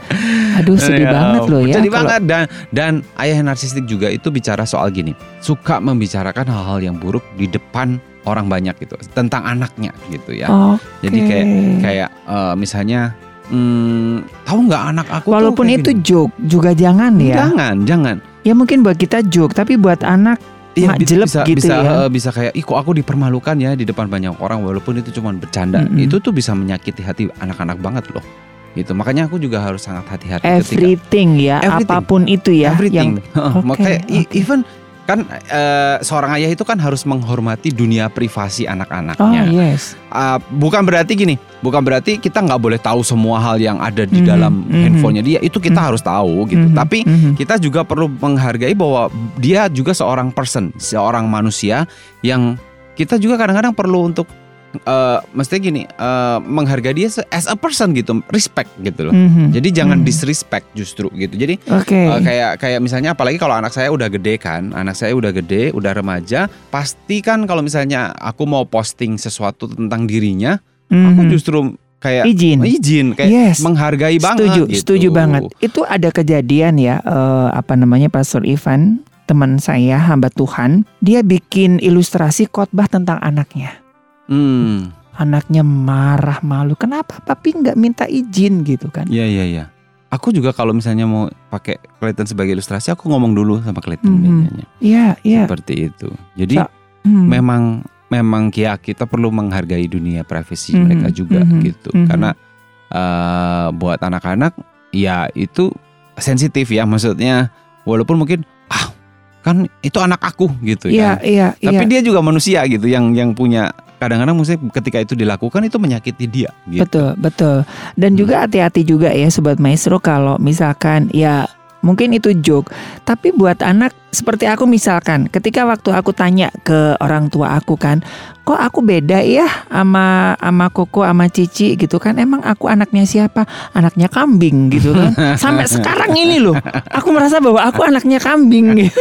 Speaker 2: Aduh sedih
Speaker 3: Ya,
Speaker 2: banget loh ya.
Speaker 3: Sedih
Speaker 2: kalau-
Speaker 3: banget dan dan ayah yang narsistik juga itu bicara soal gini, suka membicarakan hal-hal yang buruk di depan orang banyak gitu tentang anaknya gitu ya.
Speaker 2: Oke.
Speaker 3: Jadi kayak kayak eh, misalnya hmm, tahu nggak anak aku tuh
Speaker 2: Walaupun
Speaker 3: kayak
Speaker 2: itu
Speaker 3: gini.
Speaker 2: joke juga jangan ya.
Speaker 3: Jangan, jangan.
Speaker 2: Ya mungkin buat kita joke tapi buat anak
Speaker 3: Iya,
Speaker 2: Mak
Speaker 3: bi-
Speaker 2: jelek
Speaker 3: bisa,
Speaker 2: gitu
Speaker 3: bisa,
Speaker 2: ya.
Speaker 3: eh, bisa kayak, ih kok aku dipermalukan ya di depan banyak orang walaupun itu cuma bercanda.
Speaker 2: Mm-mm.
Speaker 3: Itu tuh bisa menyakiti hati anak-anak banget loh. Gitu. Makanya aku juga harus sangat hati-hati ketika
Speaker 2: everything ya
Speaker 3: Everything.
Speaker 2: apa pun itu ya
Speaker 3: everything.
Speaker 2: yang Oke,
Speaker 3: Makanya
Speaker 2: oke.
Speaker 3: even kan eh, seorang ayah itu kan harus menghormati dunia privasi
Speaker 2: Oh
Speaker 3: anak-anaknya.
Speaker 2: yes.
Speaker 3: Uh, bukan berarti gini, bukan berarti kita nggak boleh tahu semua hal yang ada di
Speaker 2: Mhm,
Speaker 3: dalam
Speaker 2: mhm.
Speaker 3: handphonenya dia. Itu kita
Speaker 2: Mhm.
Speaker 3: harus tahu gitu.
Speaker 2: Mhm,
Speaker 3: Tapi
Speaker 2: mhm.
Speaker 3: kita juga perlu menghargai bahwa dia juga seorang person, seorang manusia yang kita juga kadang-kadang perlu untuk eh mestinya gini, eh, menghargai dia as a person gitu, respect gitu loh.
Speaker 2: Mhm.
Speaker 3: Jadi jangan
Speaker 2: Mhm.
Speaker 3: disrespect justru gitu. Jadi
Speaker 2: Oke.
Speaker 3: eh, kayak kayak misalnya apalagi kalau anak saya udah gede kan, anak saya udah gede, udah remaja, pasti kan kalau misalnya aku mau posting sesuatu tentang dirinya, aku
Speaker 2: Mhm.
Speaker 3: justru kayak
Speaker 2: izin.
Speaker 3: izin kayak
Speaker 2: Yes.
Speaker 3: menghargai banget
Speaker 2: Setuju,
Speaker 3: gitu.
Speaker 2: setuju banget. Itu ada kejadian ya, eh, apa namanya Pastor Ivan, teman saya hamba Tuhan, dia bikin ilustrasi khotbah tentang anaknya.
Speaker 3: Hmm.
Speaker 2: Anaknya marah malu. Kenapa papi nggak minta izin gitu kan?
Speaker 3: Iya iya iya. Aku juga kalau misalnya mau pakai Clayton sebagai ilustrasi, aku ngomong dulu sama Clayton
Speaker 2: Mhm.
Speaker 3: biasanya.
Speaker 2: Iya, iya.
Speaker 3: Seperti itu. Jadi
Speaker 2: Sa- Hmm.
Speaker 3: memang memang ya kita perlu menghargai dunia privasi
Speaker 2: Mhm,
Speaker 3: mereka juga
Speaker 2: mhm,
Speaker 3: gitu.
Speaker 2: mhm.
Speaker 3: Karena eh, buat anak-anak ya itu sensitif ya maksudnya walaupun mungkin ah kan itu anak aku gitu
Speaker 2: Iya,
Speaker 3: ya.
Speaker 2: iya,
Speaker 3: Tapi
Speaker 2: iya.
Speaker 3: dia juga manusia gitu yang yang punya kadang-kadang maksudnya ketika itu dilakukan itu menyakiti dia gitu.
Speaker 2: Betul, betul. Dan
Speaker 3: Hmm.
Speaker 2: juga hati-hati juga ya sobat maestro kalau misalkan ya mungkin itu joke, tapi buat anak seperti aku misalkan, ketika waktu aku tanya ke orang tua aku kan, kok aku beda ya sama sama Koko sama Cici gitu kan? Emang aku anaknya siapa? Anaknya kambing gitu kan. Sampai sekarang ini loh, aku merasa bahwa aku anaknya kambing. gitu.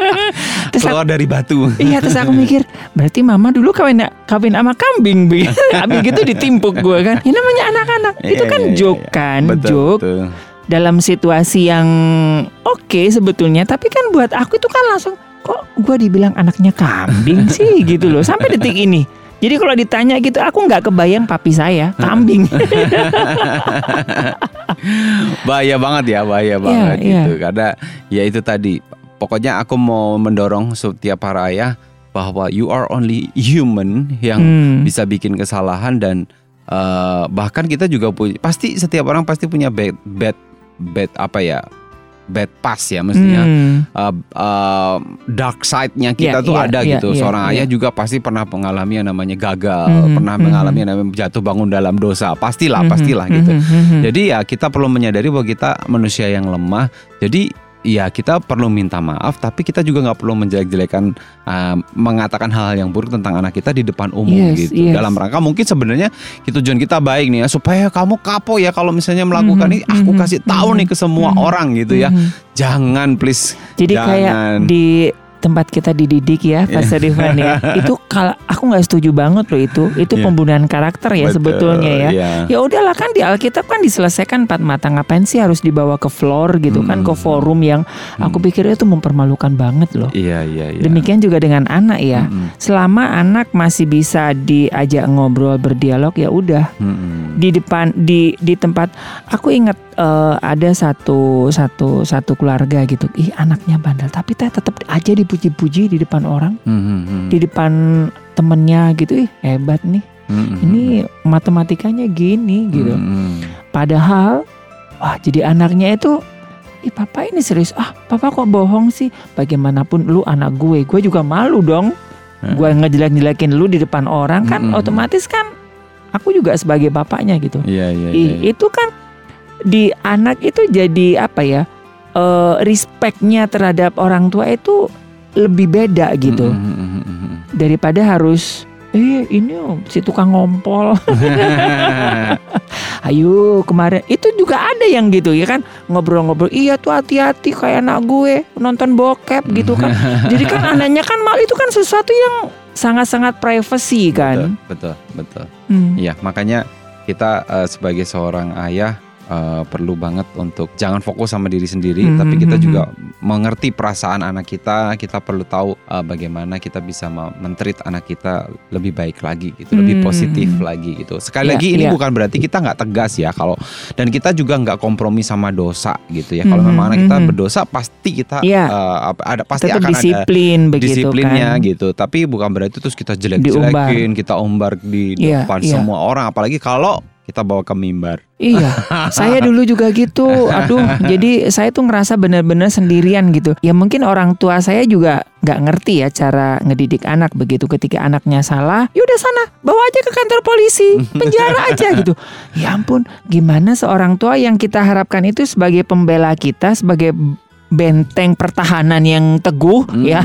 Speaker 2: terus aku,
Speaker 3: Keluar dari batu.
Speaker 2: Iya terus aku mikir berarti mama dulu kawin kawin sama kambing begitu. Habis gitu ditimpuk gue kan. Ini namanya anak-anak. Itu
Speaker 3: Iya,
Speaker 2: kan
Speaker 3: iya,
Speaker 2: joke
Speaker 3: iya.
Speaker 2: kan,
Speaker 3: Betul,
Speaker 2: joke
Speaker 3: betul.
Speaker 2: Dalam situasi yang oke sebetulnya. Tapi kan buat aku itu kan langsung kok gue dibilang anaknya kambing sih gitu loh sampai detik ini. Jadi kalau ditanya gitu aku nggak kebayang papi saya kambing.
Speaker 3: bahaya banget ya, bahaya
Speaker 2: Iya,
Speaker 3: banget
Speaker 2: iya.
Speaker 3: gitu. Karena ya itu tadi. Pokoknya aku mau mendorong setiap para ayah bahwa you are only human yang
Speaker 2: Hmm.
Speaker 3: bisa bikin kesalahan dan eh, bahkan kita juga punya pasti setiap orang pasti punya bad bad bad apa ya bad past ya mestinya
Speaker 2: Hmm.
Speaker 3: uh, uh, dark side-nya kita
Speaker 2: Iya,
Speaker 3: tuh
Speaker 2: iya,
Speaker 3: ada
Speaker 2: iya,
Speaker 3: gitu.
Speaker 2: iya,
Speaker 3: Seorang
Speaker 2: iya.
Speaker 3: ayah juga pasti pernah mengalami yang namanya gagal,
Speaker 2: Mhm,
Speaker 3: pernah
Speaker 2: mhm.
Speaker 3: mengalami yang namanya jatuh bangun dalam dosa. Pastilah,
Speaker 2: Mhm,
Speaker 3: pastilah gitu.
Speaker 2: mhm, mhm.
Speaker 3: Jadi ya kita perlu menyadari bahwa kita manusia yang lemah. Jadi ya kita perlu minta maaf, tapi kita juga nggak perlu menjelek-jelekan, uh, mengatakan hal-hal yang buruk tentang anak kita di depan umum
Speaker 2: Yes,
Speaker 3: gitu.
Speaker 2: yes.
Speaker 3: Dalam rangka mungkin sebenarnya tujuan kita baik nih ya supaya kamu kapok ya kalau misalnya melakukan
Speaker 2: Mhm,
Speaker 3: ini. Aku
Speaker 2: mhm,
Speaker 3: kasih tahu
Speaker 2: mhm,
Speaker 3: nih ke semua
Speaker 2: mhm,
Speaker 3: orang gitu ya.
Speaker 2: Mhm.
Speaker 3: Jangan please.
Speaker 2: Jadi kayak
Speaker 3: Jangan.
Speaker 2: di tempat kita dididik ya,
Speaker 3: Iya.
Speaker 2: Pastor Ivan ya. Itu kalau aku nggak setuju banget loh itu. Itu
Speaker 3: Iya.
Speaker 2: pembunuhan karakter ya
Speaker 3: Betul,
Speaker 2: sebetulnya ya.
Speaker 3: iya.
Speaker 2: Ya udahlah kan di Alkitab kan diselesaikan empat mata ngapain sih harus dibawa ke floor gitu kan ke
Speaker 3: Mm-mm.
Speaker 2: forum yang aku
Speaker 3: Mm.
Speaker 2: pikir itu mempermalukan banget loh.
Speaker 3: Iya iya iya.
Speaker 2: Demikian juga dengan anak ya.
Speaker 3: Mm-mm,
Speaker 2: Selama anak masih bisa diajak ngobrol berdialog ya udah
Speaker 3: mm-mm.
Speaker 2: di depan di di tempat aku ingat eh, ada satu satu satu keluarga gitu ih anaknya bandel tapi teh tetap aja dipuji-puji di depan orang
Speaker 3: Mm-mm,
Speaker 2: di depan temennya gitu ih hebat nih
Speaker 3: mm-mm.
Speaker 2: ini matematikanya gini gitu
Speaker 3: Mm-mm.
Speaker 2: padahal wah jadi anaknya itu ih papa ini serius ah papa kok bohong sih bagaimanapun lu anak gue gue juga malu dong
Speaker 3: Hmm.
Speaker 2: gue ngejelek-jelekin lu di depan orang kan
Speaker 3: Mm-mm.
Speaker 2: otomatis kan aku juga sebagai bapaknya gitu
Speaker 3: Iya iya.
Speaker 2: Ih,
Speaker 3: iya.
Speaker 2: itu kan di anak itu jadi apa ya eh respectnya terhadap orang tua itu lebih beda gitu
Speaker 3: Mm-mm, mm-mm, mm-mm.
Speaker 2: daripada harus eh ini si tukang ngompol ayo kemarin itu juga ada yang gitu ya kan ngobrol-ngobrol iya tuh hati-hati kayak anak gue nonton bokep gitu kan jadi kan anaknya kan mal itu kan sesuatu yang sangat-sangat privacy kan
Speaker 3: Betul betul. betul.
Speaker 2: Hmm.
Speaker 3: Iya makanya kita eh, sebagai seorang ayah eh, perlu banget untuk jangan fokus sama diri sendiri,
Speaker 2: Mhm,
Speaker 3: tapi kita
Speaker 2: mhm.
Speaker 3: juga mengerti perasaan anak kita. Kita perlu tahu eh, bagaimana kita bisa me- mentreat anak kita lebih baik lagi gitu, lebih
Speaker 2: Mhm,
Speaker 3: positif
Speaker 2: mhm.
Speaker 3: lagi gitu. Sekali
Speaker 2: Iya,
Speaker 3: lagi ini
Speaker 2: iya.
Speaker 3: bukan berarti kita nggak tegas ya kalau dan kita juga nggak kompromi sama dosa gitu ya. Kalau
Speaker 2: Mhm,
Speaker 3: memang anak kita berdosa pasti kita
Speaker 2: Iya.
Speaker 3: eh, apa- ada pasti
Speaker 2: tetap
Speaker 3: akan ada
Speaker 2: disiplin begitu
Speaker 3: disiplinnya
Speaker 2: kan
Speaker 3: gitu. Tapi bukan berarti terus kita jelek-jelekin, kita umbar di
Speaker 2: Iya,
Speaker 3: depan
Speaker 2: iya.
Speaker 3: semua orang. Apalagi kalau kita bawa ke mimbar.
Speaker 2: Iya, saya dulu juga gitu. Aduh, jadi saya tuh ngerasa benar-benar sendirian gitu. Ya mungkin orang tua saya juga nggak ngerti ya cara ngedidik anak begitu. Ketika anaknya salah, yaudah sana bawa aja ke kantor polisi, penjara aja gitu. Ya ampun, gimana seorang tua yang kita harapkan itu sebagai pembela kita, sebagai benteng pertahanan yang teguh
Speaker 3: Hmm.
Speaker 2: ya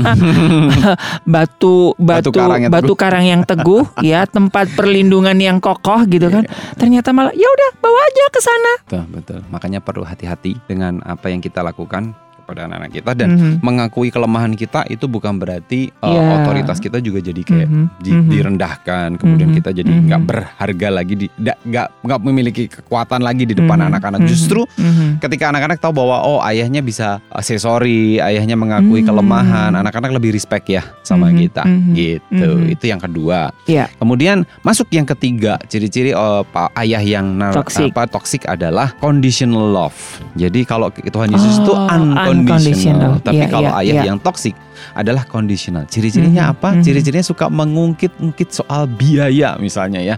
Speaker 2: batu batu
Speaker 3: Batu karang yang
Speaker 2: batu
Speaker 3: teguh.
Speaker 2: karang yang teguh ya tempat perlindungan yang kokoh gitu kan
Speaker 3: Iya.
Speaker 2: ternyata malah ya udah bawa aja ke sana
Speaker 3: Betul, betul. Makanya perlu hati-hati dengan apa yang kita lakukan kepada anak-anak kita dan
Speaker 2: Mhm.
Speaker 3: mengakui kelemahan kita itu bukan berarti uh,
Speaker 2: Iya.
Speaker 3: otoritas kita juga jadi kayak
Speaker 2: Mhm,
Speaker 3: di-
Speaker 2: mhm.
Speaker 3: direndahkan kemudian
Speaker 2: Mhm,
Speaker 3: kita jadi
Speaker 2: mhm.
Speaker 3: nggak berharga lagi di nggak nggak memiliki kekuatan lagi di depan
Speaker 2: Mhm,
Speaker 3: anak-anak
Speaker 2: mhm,
Speaker 3: justru
Speaker 2: mhm.
Speaker 3: ketika anak-anak tahu bahwa oh ayahnya bisa uh, say sorry ayahnya mengakui
Speaker 2: Mhm.
Speaker 3: kelemahan anak-anak lebih respect ya sama
Speaker 2: Mhm,
Speaker 3: kita
Speaker 2: mhm,
Speaker 3: gitu
Speaker 2: mhm.
Speaker 3: itu yang kedua
Speaker 2: Iya.
Speaker 3: kemudian masuk yang ketiga ciri-ciri uh, pa- ayah yang
Speaker 2: Toxic.
Speaker 3: apa toxic adalah conditional love jadi kalau Tuhan Yesus
Speaker 2: Oh,
Speaker 3: itu
Speaker 2: unconditional.
Speaker 3: Unconditional tapi
Speaker 2: Iya,
Speaker 3: kalau
Speaker 2: iya,
Speaker 3: ayah
Speaker 2: iya.
Speaker 3: yang toxic adalah conditional. Ciri-cirinya
Speaker 2: Mhm,
Speaker 3: apa?
Speaker 2: mhm.
Speaker 3: Ciri-cirinya suka mengungkit-ungkit soal biaya misalnya ya.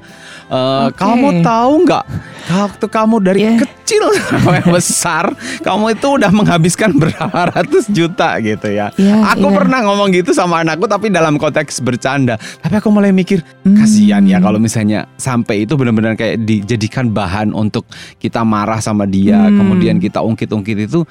Speaker 3: Eh,
Speaker 2: Oke.
Speaker 3: Kamu tahu nggak? Waktu kamu dari
Speaker 2: Yeah.
Speaker 3: kecil sampai besar, kamu itu udah menghabiskan berapa ratus juta gitu ya.
Speaker 2: Iya,
Speaker 3: Aku
Speaker 2: iya.
Speaker 3: pernah ngomong gitu sama anakku tapi dalam konteks bercanda. Tapi aku mulai mikir
Speaker 2: Hmm.
Speaker 3: kasihan ya kalau misalnya sampai itu benar-benar kayak dijadikan bahan untuk kita marah sama dia,
Speaker 2: Hmm.
Speaker 3: kemudian kita ungkit-ungkit itu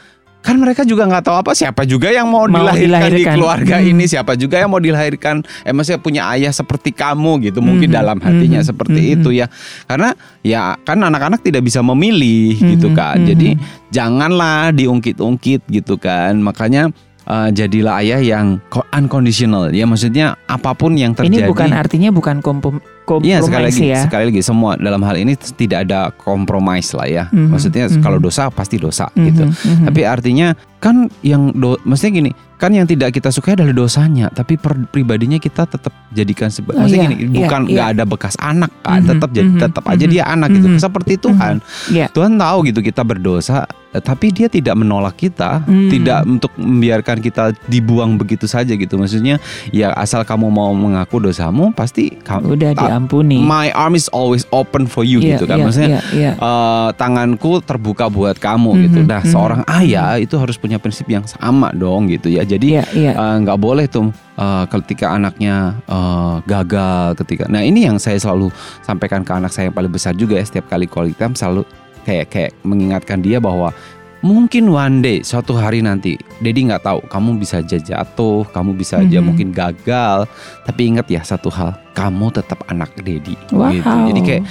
Speaker 3: kan mereka juga nggak tahu apa siapa juga yang mau,
Speaker 2: Mau
Speaker 3: dilahirkan, di
Speaker 2: dilahirkan.
Speaker 3: keluarga
Speaker 2: Hmm.
Speaker 3: ini siapa juga yang mau dilahirkan eh maksudnya punya ayah seperti kamu gitu mungkin
Speaker 2: Mhm,
Speaker 3: dalam hatinya
Speaker 2: mhm,
Speaker 3: seperti
Speaker 2: mhm.
Speaker 3: itu ya karena ya kan anak-anak tidak bisa memilih gitu
Speaker 2: Mhm,
Speaker 3: kan
Speaker 2: mhm.
Speaker 3: jadi janganlah diungkit-ungkit gitu kan makanya eh, jadilah ayah yang co- unconditional ya maksudnya apa pun yang terjadi
Speaker 2: ini bukan artinya bukan kompom
Speaker 3: Iya sekali
Speaker 2: kompromis
Speaker 3: lagi
Speaker 2: ya
Speaker 3: sekali lagi semua dalam hal ini tidak ada kompromis lah ya
Speaker 2: Mhm,
Speaker 3: maksudnya
Speaker 2: mhm.
Speaker 3: kalau dosa pasti dosa
Speaker 2: Mhm,
Speaker 3: gitu
Speaker 2: mhm.
Speaker 3: tapi artinya kan yang do, maksudnya gini kan yang tidak kita sukai adalah dosanya tapi per, pribadinya kita tetap jadikan seba-
Speaker 2: Oh,
Speaker 3: maksudnya
Speaker 2: iya,
Speaker 3: gini
Speaker 2: iya,
Speaker 3: bukan
Speaker 2: iya.
Speaker 3: nggak ada bekas anak kan
Speaker 2: Mhm,
Speaker 3: tetap jadi
Speaker 2: mhm,
Speaker 3: tetap aja
Speaker 2: mhm,
Speaker 3: dia anak gitu
Speaker 2: mhm,
Speaker 3: seperti Tuhan
Speaker 2: Iya.
Speaker 3: Tuhan tahu gitu kita berdosa tapi dia tidak menolak kita
Speaker 2: Hmm.
Speaker 3: tidak untuk membiarkan kita dibuang begitu saja gitu maksudnya ya asal kamu mau mengaku dosamu pasti kamu
Speaker 2: udah diampuni
Speaker 3: my arm is always open for you
Speaker 2: Iya,
Speaker 3: gitu kan
Speaker 2: iya,
Speaker 3: maksudnya
Speaker 2: iya, iya.
Speaker 3: eh, tanganku terbuka buat kamu gitu.
Speaker 2: Mhm,
Speaker 3: Nah,
Speaker 2: mhm.
Speaker 3: seorang ayah itu harus punya prinsip yang sama dong gitu ya. Jadi
Speaker 2: Iya, iya.
Speaker 3: eh, nggak boleh tuh eh, ketika anaknya eh, gagal ketika. Nah, ini yang saya selalu sampaikan ke anak saya yang paling besar juga ya setiap kali quality time selalu kayak kayak mengingatkan dia bahwa mungkin one day suatu hari nanti Dedi nggak tahu kamu bisa aja jatuh kamu bisa aja
Speaker 2: Mhm.
Speaker 3: mungkin gagal. Tapi ingat ya satu hal kamu tetap anak Dedi
Speaker 2: wow.
Speaker 3: Gitu jadi kayak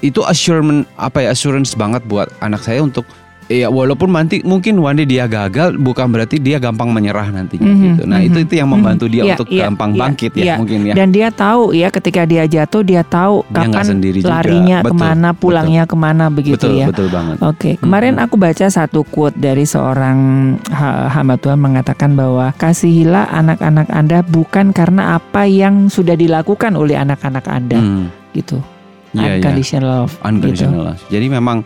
Speaker 3: itu assurance apa ya assurance banget buat anak saya untuk ya walaupun nanti mungkin one day dia gagal bukan berarti dia gampang menyerah nantinya
Speaker 2: Mhm,
Speaker 3: gitu. Nah,
Speaker 2: mhm,
Speaker 3: itu itu yang membantu dia
Speaker 2: Iya,
Speaker 3: untuk
Speaker 2: iya,
Speaker 3: gampang
Speaker 2: iya,
Speaker 3: bangkit ya
Speaker 2: iya.
Speaker 3: mungkin ya.
Speaker 2: dan dia tahu ya ketika dia jatuh dia tahu
Speaker 3: Dia
Speaker 2: kapan
Speaker 3: sendiri juga.
Speaker 2: larinya
Speaker 3: Betul,
Speaker 2: ke mana pulangnya ke mana begitu
Speaker 3: betul,
Speaker 2: ya
Speaker 3: betul banget.
Speaker 2: Oke, kemarin
Speaker 3: Mhm.
Speaker 2: aku baca satu quote dari seorang ha- hamba Tuhan mengatakan bahwa kasihilah anak-anak Anda bukan karena apa yang sudah dilakukan oleh anak-anak Anda,
Speaker 3: Hmm,
Speaker 2: gitu.
Speaker 3: iya, iya.
Speaker 2: Unconditional love.
Speaker 3: Unconditional love. Jadi memang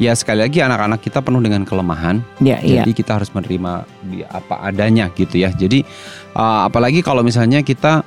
Speaker 3: ya sekali lagi anak-anak kita penuh dengan kelemahan.
Speaker 2: Ya, iya.
Speaker 3: Jadi kita harus menerima di apa adanya gitu ya. Jadi uh, apalagi kalau misalnya kita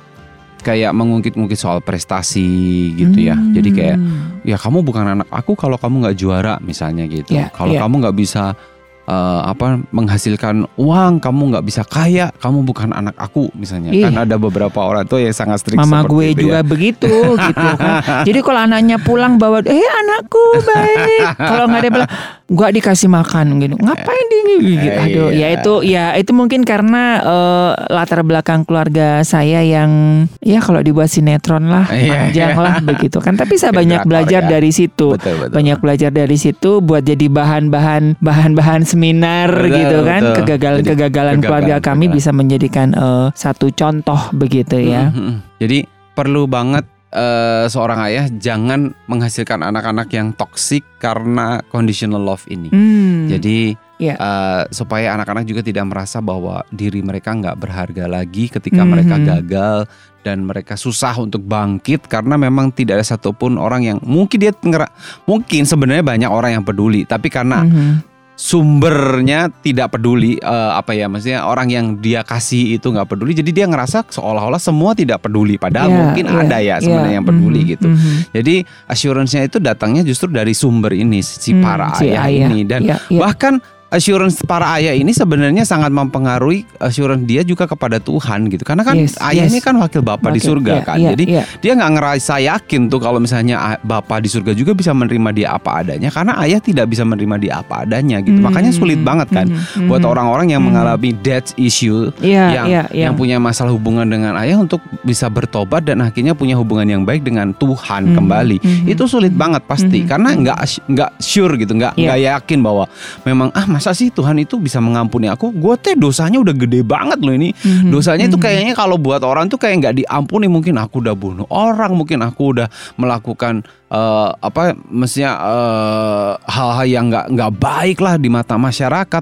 Speaker 3: kayak mengungkit-ungkit soal prestasi gitu ya. Jadi kayak
Speaker 2: Hmm.
Speaker 3: ya kamu bukan anak aku kalau kamu nggak juara misalnya gitu.
Speaker 2: Ya,
Speaker 3: kalau
Speaker 2: ya.
Speaker 3: kamu nggak bisa eh, apa menghasilkan uang, kamu nggak bisa kaya, kamu bukan anak aku misalnya.
Speaker 2: Ih.
Speaker 3: Kan ada beberapa orang tuh yang sangat strict
Speaker 2: Mama gue
Speaker 3: itu
Speaker 2: juga
Speaker 3: ya.
Speaker 2: begitu gitu kan. Jadi kalau anaknya pulang bawa, eh anakku baik. kalau nggak ada bilang, gua dikasih makan gitu. Ngapain di gitu.
Speaker 3: Eh,
Speaker 2: Aduh,
Speaker 3: iya.
Speaker 2: ya itu ya itu mungkin karena eh, latar belakang keluarga saya yang ya kalau dibuat sinetron lah,
Speaker 3: Iya,
Speaker 2: panjang
Speaker 3: iya.
Speaker 2: lah begitu kan. Tapi saya banyak belajar
Speaker 3: ya.
Speaker 2: dari situ.
Speaker 3: Betul betul.
Speaker 2: Banyak belajar dari situ buat jadi bahan-bahan bahan-bahan seminar
Speaker 3: Betul,
Speaker 2: gitu kan.
Speaker 3: betul.
Speaker 2: Kegagalan-kegagalan
Speaker 3: Jadi,
Speaker 2: keluarga kami
Speaker 3: kegagalan-kegagalan.
Speaker 2: bisa menjadikan eh, satu contoh begitu ya.
Speaker 3: Mm, mm, mm. Jadi perlu banget eh, seorang ayah jangan menghasilkan anak-anak yang toksik karena conditional love ini.
Speaker 2: Hmm.
Speaker 3: Jadi
Speaker 2: Iya.
Speaker 3: eh, supaya anak-anak juga tidak merasa bahwa diri mereka nggak berharga lagi ketika
Speaker 2: Mhm.
Speaker 3: mereka gagal dan mereka susah untuk bangkit karena memang tidak ada satupun orang yang mungkin dia ngera- mungkin sebenarnya banyak orang yang peduli tapi karena
Speaker 2: Mhm.
Speaker 3: Sumbernya tidak peduli eh, apa ya maksudnya orang yang dia kasih itu nggak peduli jadi dia ngerasa seolah-olah semua tidak peduli padahal
Speaker 2: Iya,
Speaker 3: mungkin
Speaker 2: iya,
Speaker 3: ada ya sebenarnya
Speaker 2: iya.
Speaker 3: yang peduli
Speaker 2: Mhm,
Speaker 3: gitu
Speaker 2: mhm.
Speaker 3: jadi assurance-nya itu datangnya justru dari sumber ini si
Speaker 2: Hmm,
Speaker 3: para
Speaker 2: si
Speaker 3: ayah,
Speaker 2: ayah.
Speaker 3: ini dan
Speaker 2: Iya, iya.
Speaker 3: bahkan assurance para ayah ini sebenarnya sangat mempengaruhi assurance dia juga kepada Tuhan gitu karena kan
Speaker 2: Yes,
Speaker 3: ayah
Speaker 2: yes.
Speaker 3: ini kan wakil bapak di surga
Speaker 2: iya,
Speaker 3: kan
Speaker 2: iya,
Speaker 3: jadi
Speaker 2: iya.
Speaker 3: dia nggak ngerasa yakin tuh kalau misalnya bapak di surga juga bisa menerima dia apa adanya karena ayah tidak bisa menerima dia apa adanya gitu
Speaker 2: Hmm,
Speaker 3: makanya sulit banget kan
Speaker 2: mhm,
Speaker 3: buat
Speaker 2: mhm.
Speaker 3: orang-orang yang
Speaker 2: Mhm.
Speaker 3: mengalami death issue
Speaker 2: Iya,
Speaker 3: yang
Speaker 2: iya, iya.
Speaker 3: yang punya masalah hubungan dengan ayah untuk bisa bertobat dan akhirnya punya hubungan yang baik dengan Tuhan
Speaker 2: Mhm,
Speaker 3: kembali
Speaker 2: mhm.
Speaker 3: itu sulit banget pasti
Speaker 2: Mhm,
Speaker 3: karena
Speaker 2: mhm.
Speaker 3: nggak nggak sure gitu nggak
Speaker 2: Iya.
Speaker 3: nggak yakin bahwa memang ah masa sih Tuhan itu bisa mengampuni aku. Gue teh dosanya udah gede banget loh ini.
Speaker 2: Mhm,
Speaker 3: dosanya itu
Speaker 2: mhm.
Speaker 3: kayaknya kalau buat orang tuh kayak nggak diampuni mungkin aku udah bunuh orang mungkin aku udah melakukan eh, apa mestinya eh, hal-hal yang nggak nggak baik lah di mata masyarakat.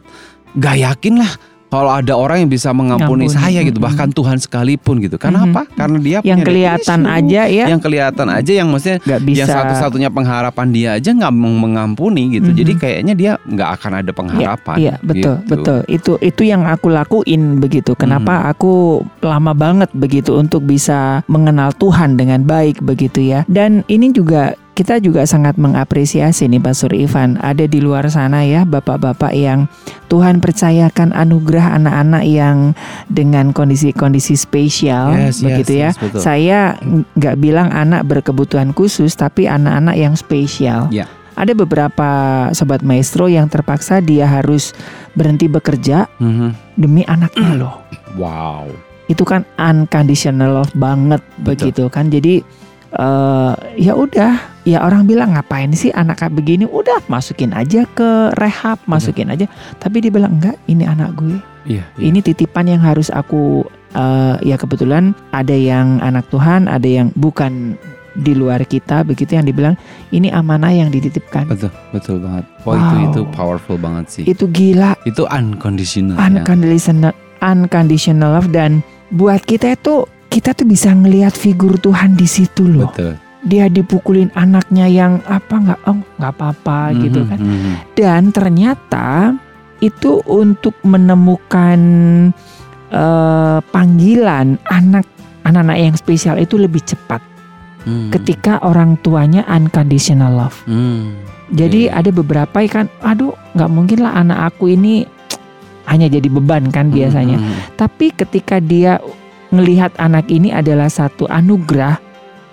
Speaker 3: Nggak yakin lah kalau ada orang yang bisa mengampuni
Speaker 2: Ngampuni,
Speaker 3: saya gitu bahkan Tuhan sekalipun gitu karena
Speaker 2: Mhm.
Speaker 3: apa karena dia
Speaker 2: yang
Speaker 3: punya
Speaker 2: kelihatan
Speaker 3: issue.
Speaker 2: aja ya
Speaker 3: yang kelihatan aja yang maksudnya
Speaker 2: nggak bisa
Speaker 3: yang satu-satunya pengharapan dia aja nggak mengampuni gitu
Speaker 2: Mhm.
Speaker 3: jadi kayaknya dia nggak akan ada pengharapan
Speaker 2: Iya betul
Speaker 3: gitu.
Speaker 2: betul itu itu yang aku lakuin begitu. Kenapa
Speaker 3: Mhm.
Speaker 2: aku lama banget begitu untuk bisa mengenal Tuhan dengan baik begitu ya. Dan ini juga kita juga sangat mengapresiasi nih Pastor Ivan ada di luar sana ya bapak-bapak yang Tuhan percayakan anugerah anak-anak yang dengan kondisi-kondisi spesial
Speaker 3: Yes, yes,
Speaker 2: begitu ya.
Speaker 3: yes, betul.
Speaker 2: Saya nggak bilang anak berkebutuhan khusus tapi anak-anak yang spesial.
Speaker 3: Ya.
Speaker 2: Ada beberapa sobat maestro yang terpaksa dia harus berhenti bekerja
Speaker 3: Mhm.
Speaker 2: demi anaknya loh.
Speaker 3: wow
Speaker 2: Itu kan unconditional love banget
Speaker 3: Betul.
Speaker 2: begitu kan. Jadi eh ya udah, ya orang bilang ngapain sih anak kayak begini? Udah masukin aja ke rehab, masukin aja. Tapi dia bilang enggak, ini anak gue.
Speaker 3: iya iya.
Speaker 2: Ini titipan yang harus aku eh, ya kebetulan ada yang anak Tuhan, ada yang bukan di luar kita begitu yang dibilang ini amanah yang dititipkan.
Speaker 3: betul betul banget itu
Speaker 2: Wow.
Speaker 3: itu powerful banget sih
Speaker 2: Itu gila,
Speaker 3: itu unconditional ya.
Speaker 2: unconditional unconditional love dan buat kita itu kita tuh bisa ngelihat figur Tuhan di situ loh.
Speaker 3: betul
Speaker 2: Dia dipukulin anaknya yang apa nggak oh nggak apa-apa gitu
Speaker 3: Mhm,
Speaker 2: kan.
Speaker 3: mhm.
Speaker 2: Dan ternyata itu untuk menemukan eh, panggilan anak anak-anak yang spesial itu lebih cepat
Speaker 3: Hmm.
Speaker 2: ketika orang tuanya unconditional love.
Speaker 3: Hmm.
Speaker 2: Jadi
Speaker 3: Iya.
Speaker 2: ada beberapa kan, aduh nggak mungkin lah anak aku ini hanya jadi beban kan biasanya.
Speaker 3: Mhm.
Speaker 2: Tapi ketika dia ngelihat anak ini adalah satu anugerah,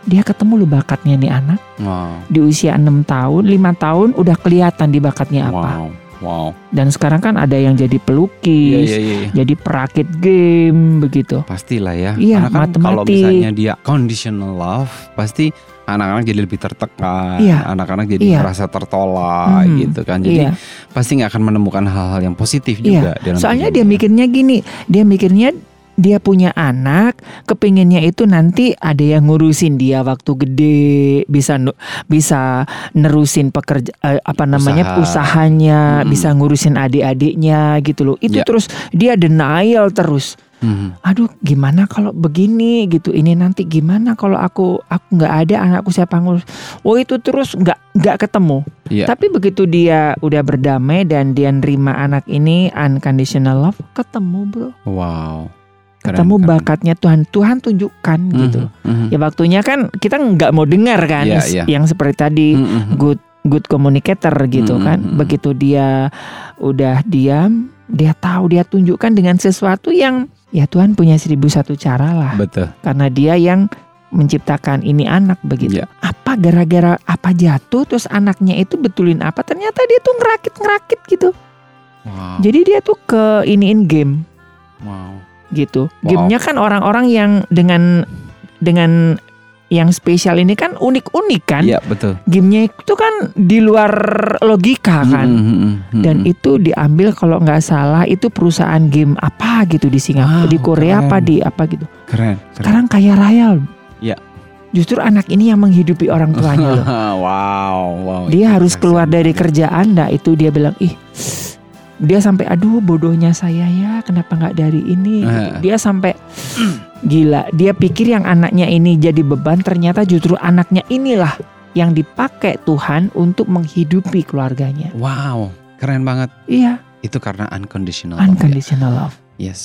Speaker 2: dia ketemu lu bakatnya nih anak
Speaker 3: wow
Speaker 2: di usia 6 tahun, lima tahun udah kelihatan di bakatnya apa.
Speaker 3: wow wow
Speaker 2: Dan sekarang kan ada yang jadi pelukis,
Speaker 3: iya iya
Speaker 2: jadi perakit game begitu.
Speaker 3: pastilah ya
Speaker 2: Iya,
Speaker 3: karena kan kalau misalnya dia conditional love pasti anak-anak jadi lebih tertekan
Speaker 2: Iya.
Speaker 3: anak-anak jadi
Speaker 2: Iya.
Speaker 3: merasa tertolak
Speaker 2: Mhm.
Speaker 3: gitu kan jadi
Speaker 2: Iya.
Speaker 3: pasti nggak akan menemukan hal-hal yang positif
Speaker 2: Iya.
Speaker 3: juga dalam
Speaker 2: Soalnya dia mikirnya gini, dia mikirnya dia punya anak, kepinginnya itu nanti ada yang ngurusin dia waktu gede, bisa bisa nerusin pekerja eh, apa namanya
Speaker 3: Usaha.
Speaker 2: usahanya,
Speaker 3: Mm-mm.
Speaker 2: bisa ngurusin adik-adiknya gitu loh. Itu
Speaker 3: Ya.
Speaker 2: terus dia denial terus.
Speaker 3: Mhm.
Speaker 2: Aduh, gimana kalau begini gitu? Ini nanti gimana kalau aku aku nggak ada anakku siapa ngurus? Oh itu terus nggak nggak ketemu.
Speaker 3: Iya.
Speaker 2: Tapi begitu dia udah berdamai dan dia nerima anak ini unconditional love, ketemu bro,
Speaker 3: wow Keren,
Speaker 2: ketemu
Speaker 3: keren.
Speaker 2: bakatnya Tuhan, Tuhan tunjukkan gitu.
Speaker 3: Mhm, mhm.
Speaker 2: Ya waktunya kan kita nggak mau dengar kan, s-
Speaker 3: iya.
Speaker 2: yang seperti tadi
Speaker 3: Mhm, mhm.
Speaker 2: good good communicator gitu
Speaker 3: Mhm,
Speaker 2: kan.
Speaker 3: mhm.
Speaker 2: Begitu dia udah diam, dia tahu dia tunjukkan dengan sesuatu yang ya Tuhan punya seribu satu cara lah,
Speaker 3: betul
Speaker 2: karena dia yang menciptakan ini anak begitu.
Speaker 3: Iya.
Speaker 2: Apa gara-gara apa jatuh terus anaknya itu betulin apa? Ternyata dia tuh ngerakit ngerakit gitu.
Speaker 3: wow
Speaker 2: Jadi dia tuh ke iniin game
Speaker 3: wow
Speaker 2: gitu.
Speaker 3: Wow.
Speaker 2: Gamenya kan orang-orang yang dengan dengan yang spesial ini kan unik-unik kan.
Speaker 3: iya betul
Speaker 2: Gamenya itu kan di luar logika kan.
Speaker 3: Mhm, mhm, mhm.
Speaker 2: Dan itu diambil kalau nggak salah itu perusahaan game apa gitu di Singapura,
Speaker 3: Wow,
Speaker 2: di Korea
Speaker 3: keren.
Speaker 2: apa di apa gitu.
Speaker 3: keren keren
Speaker 2: Sekarang kaya raya.
Speaker 3: Iya.
Speaker 2: Justru anak ini yang menghidupi orang tuanya loh.
Speaker 3: wow wow
Speaker 2: Dia harus keluar dari kerjaan, nah itu dia bilang ih dia sampai aduh bodohnya saya ya kenapa nggak dari ini.
Speaker 3: Eh.
Speaker 2: dia sampai gila dia pikir yang anaknya ini jadi beban ternyata justru anaknya inilah yang dipakai Tuhan untuk menghidupi keluarganya
Speaker 3: wow Keren banget.
Speaker 2: Iya,
Speaker 3: Itu karena unconditional. love ya.
Speaker 2: unconditional love.
Speaker 3: Yes,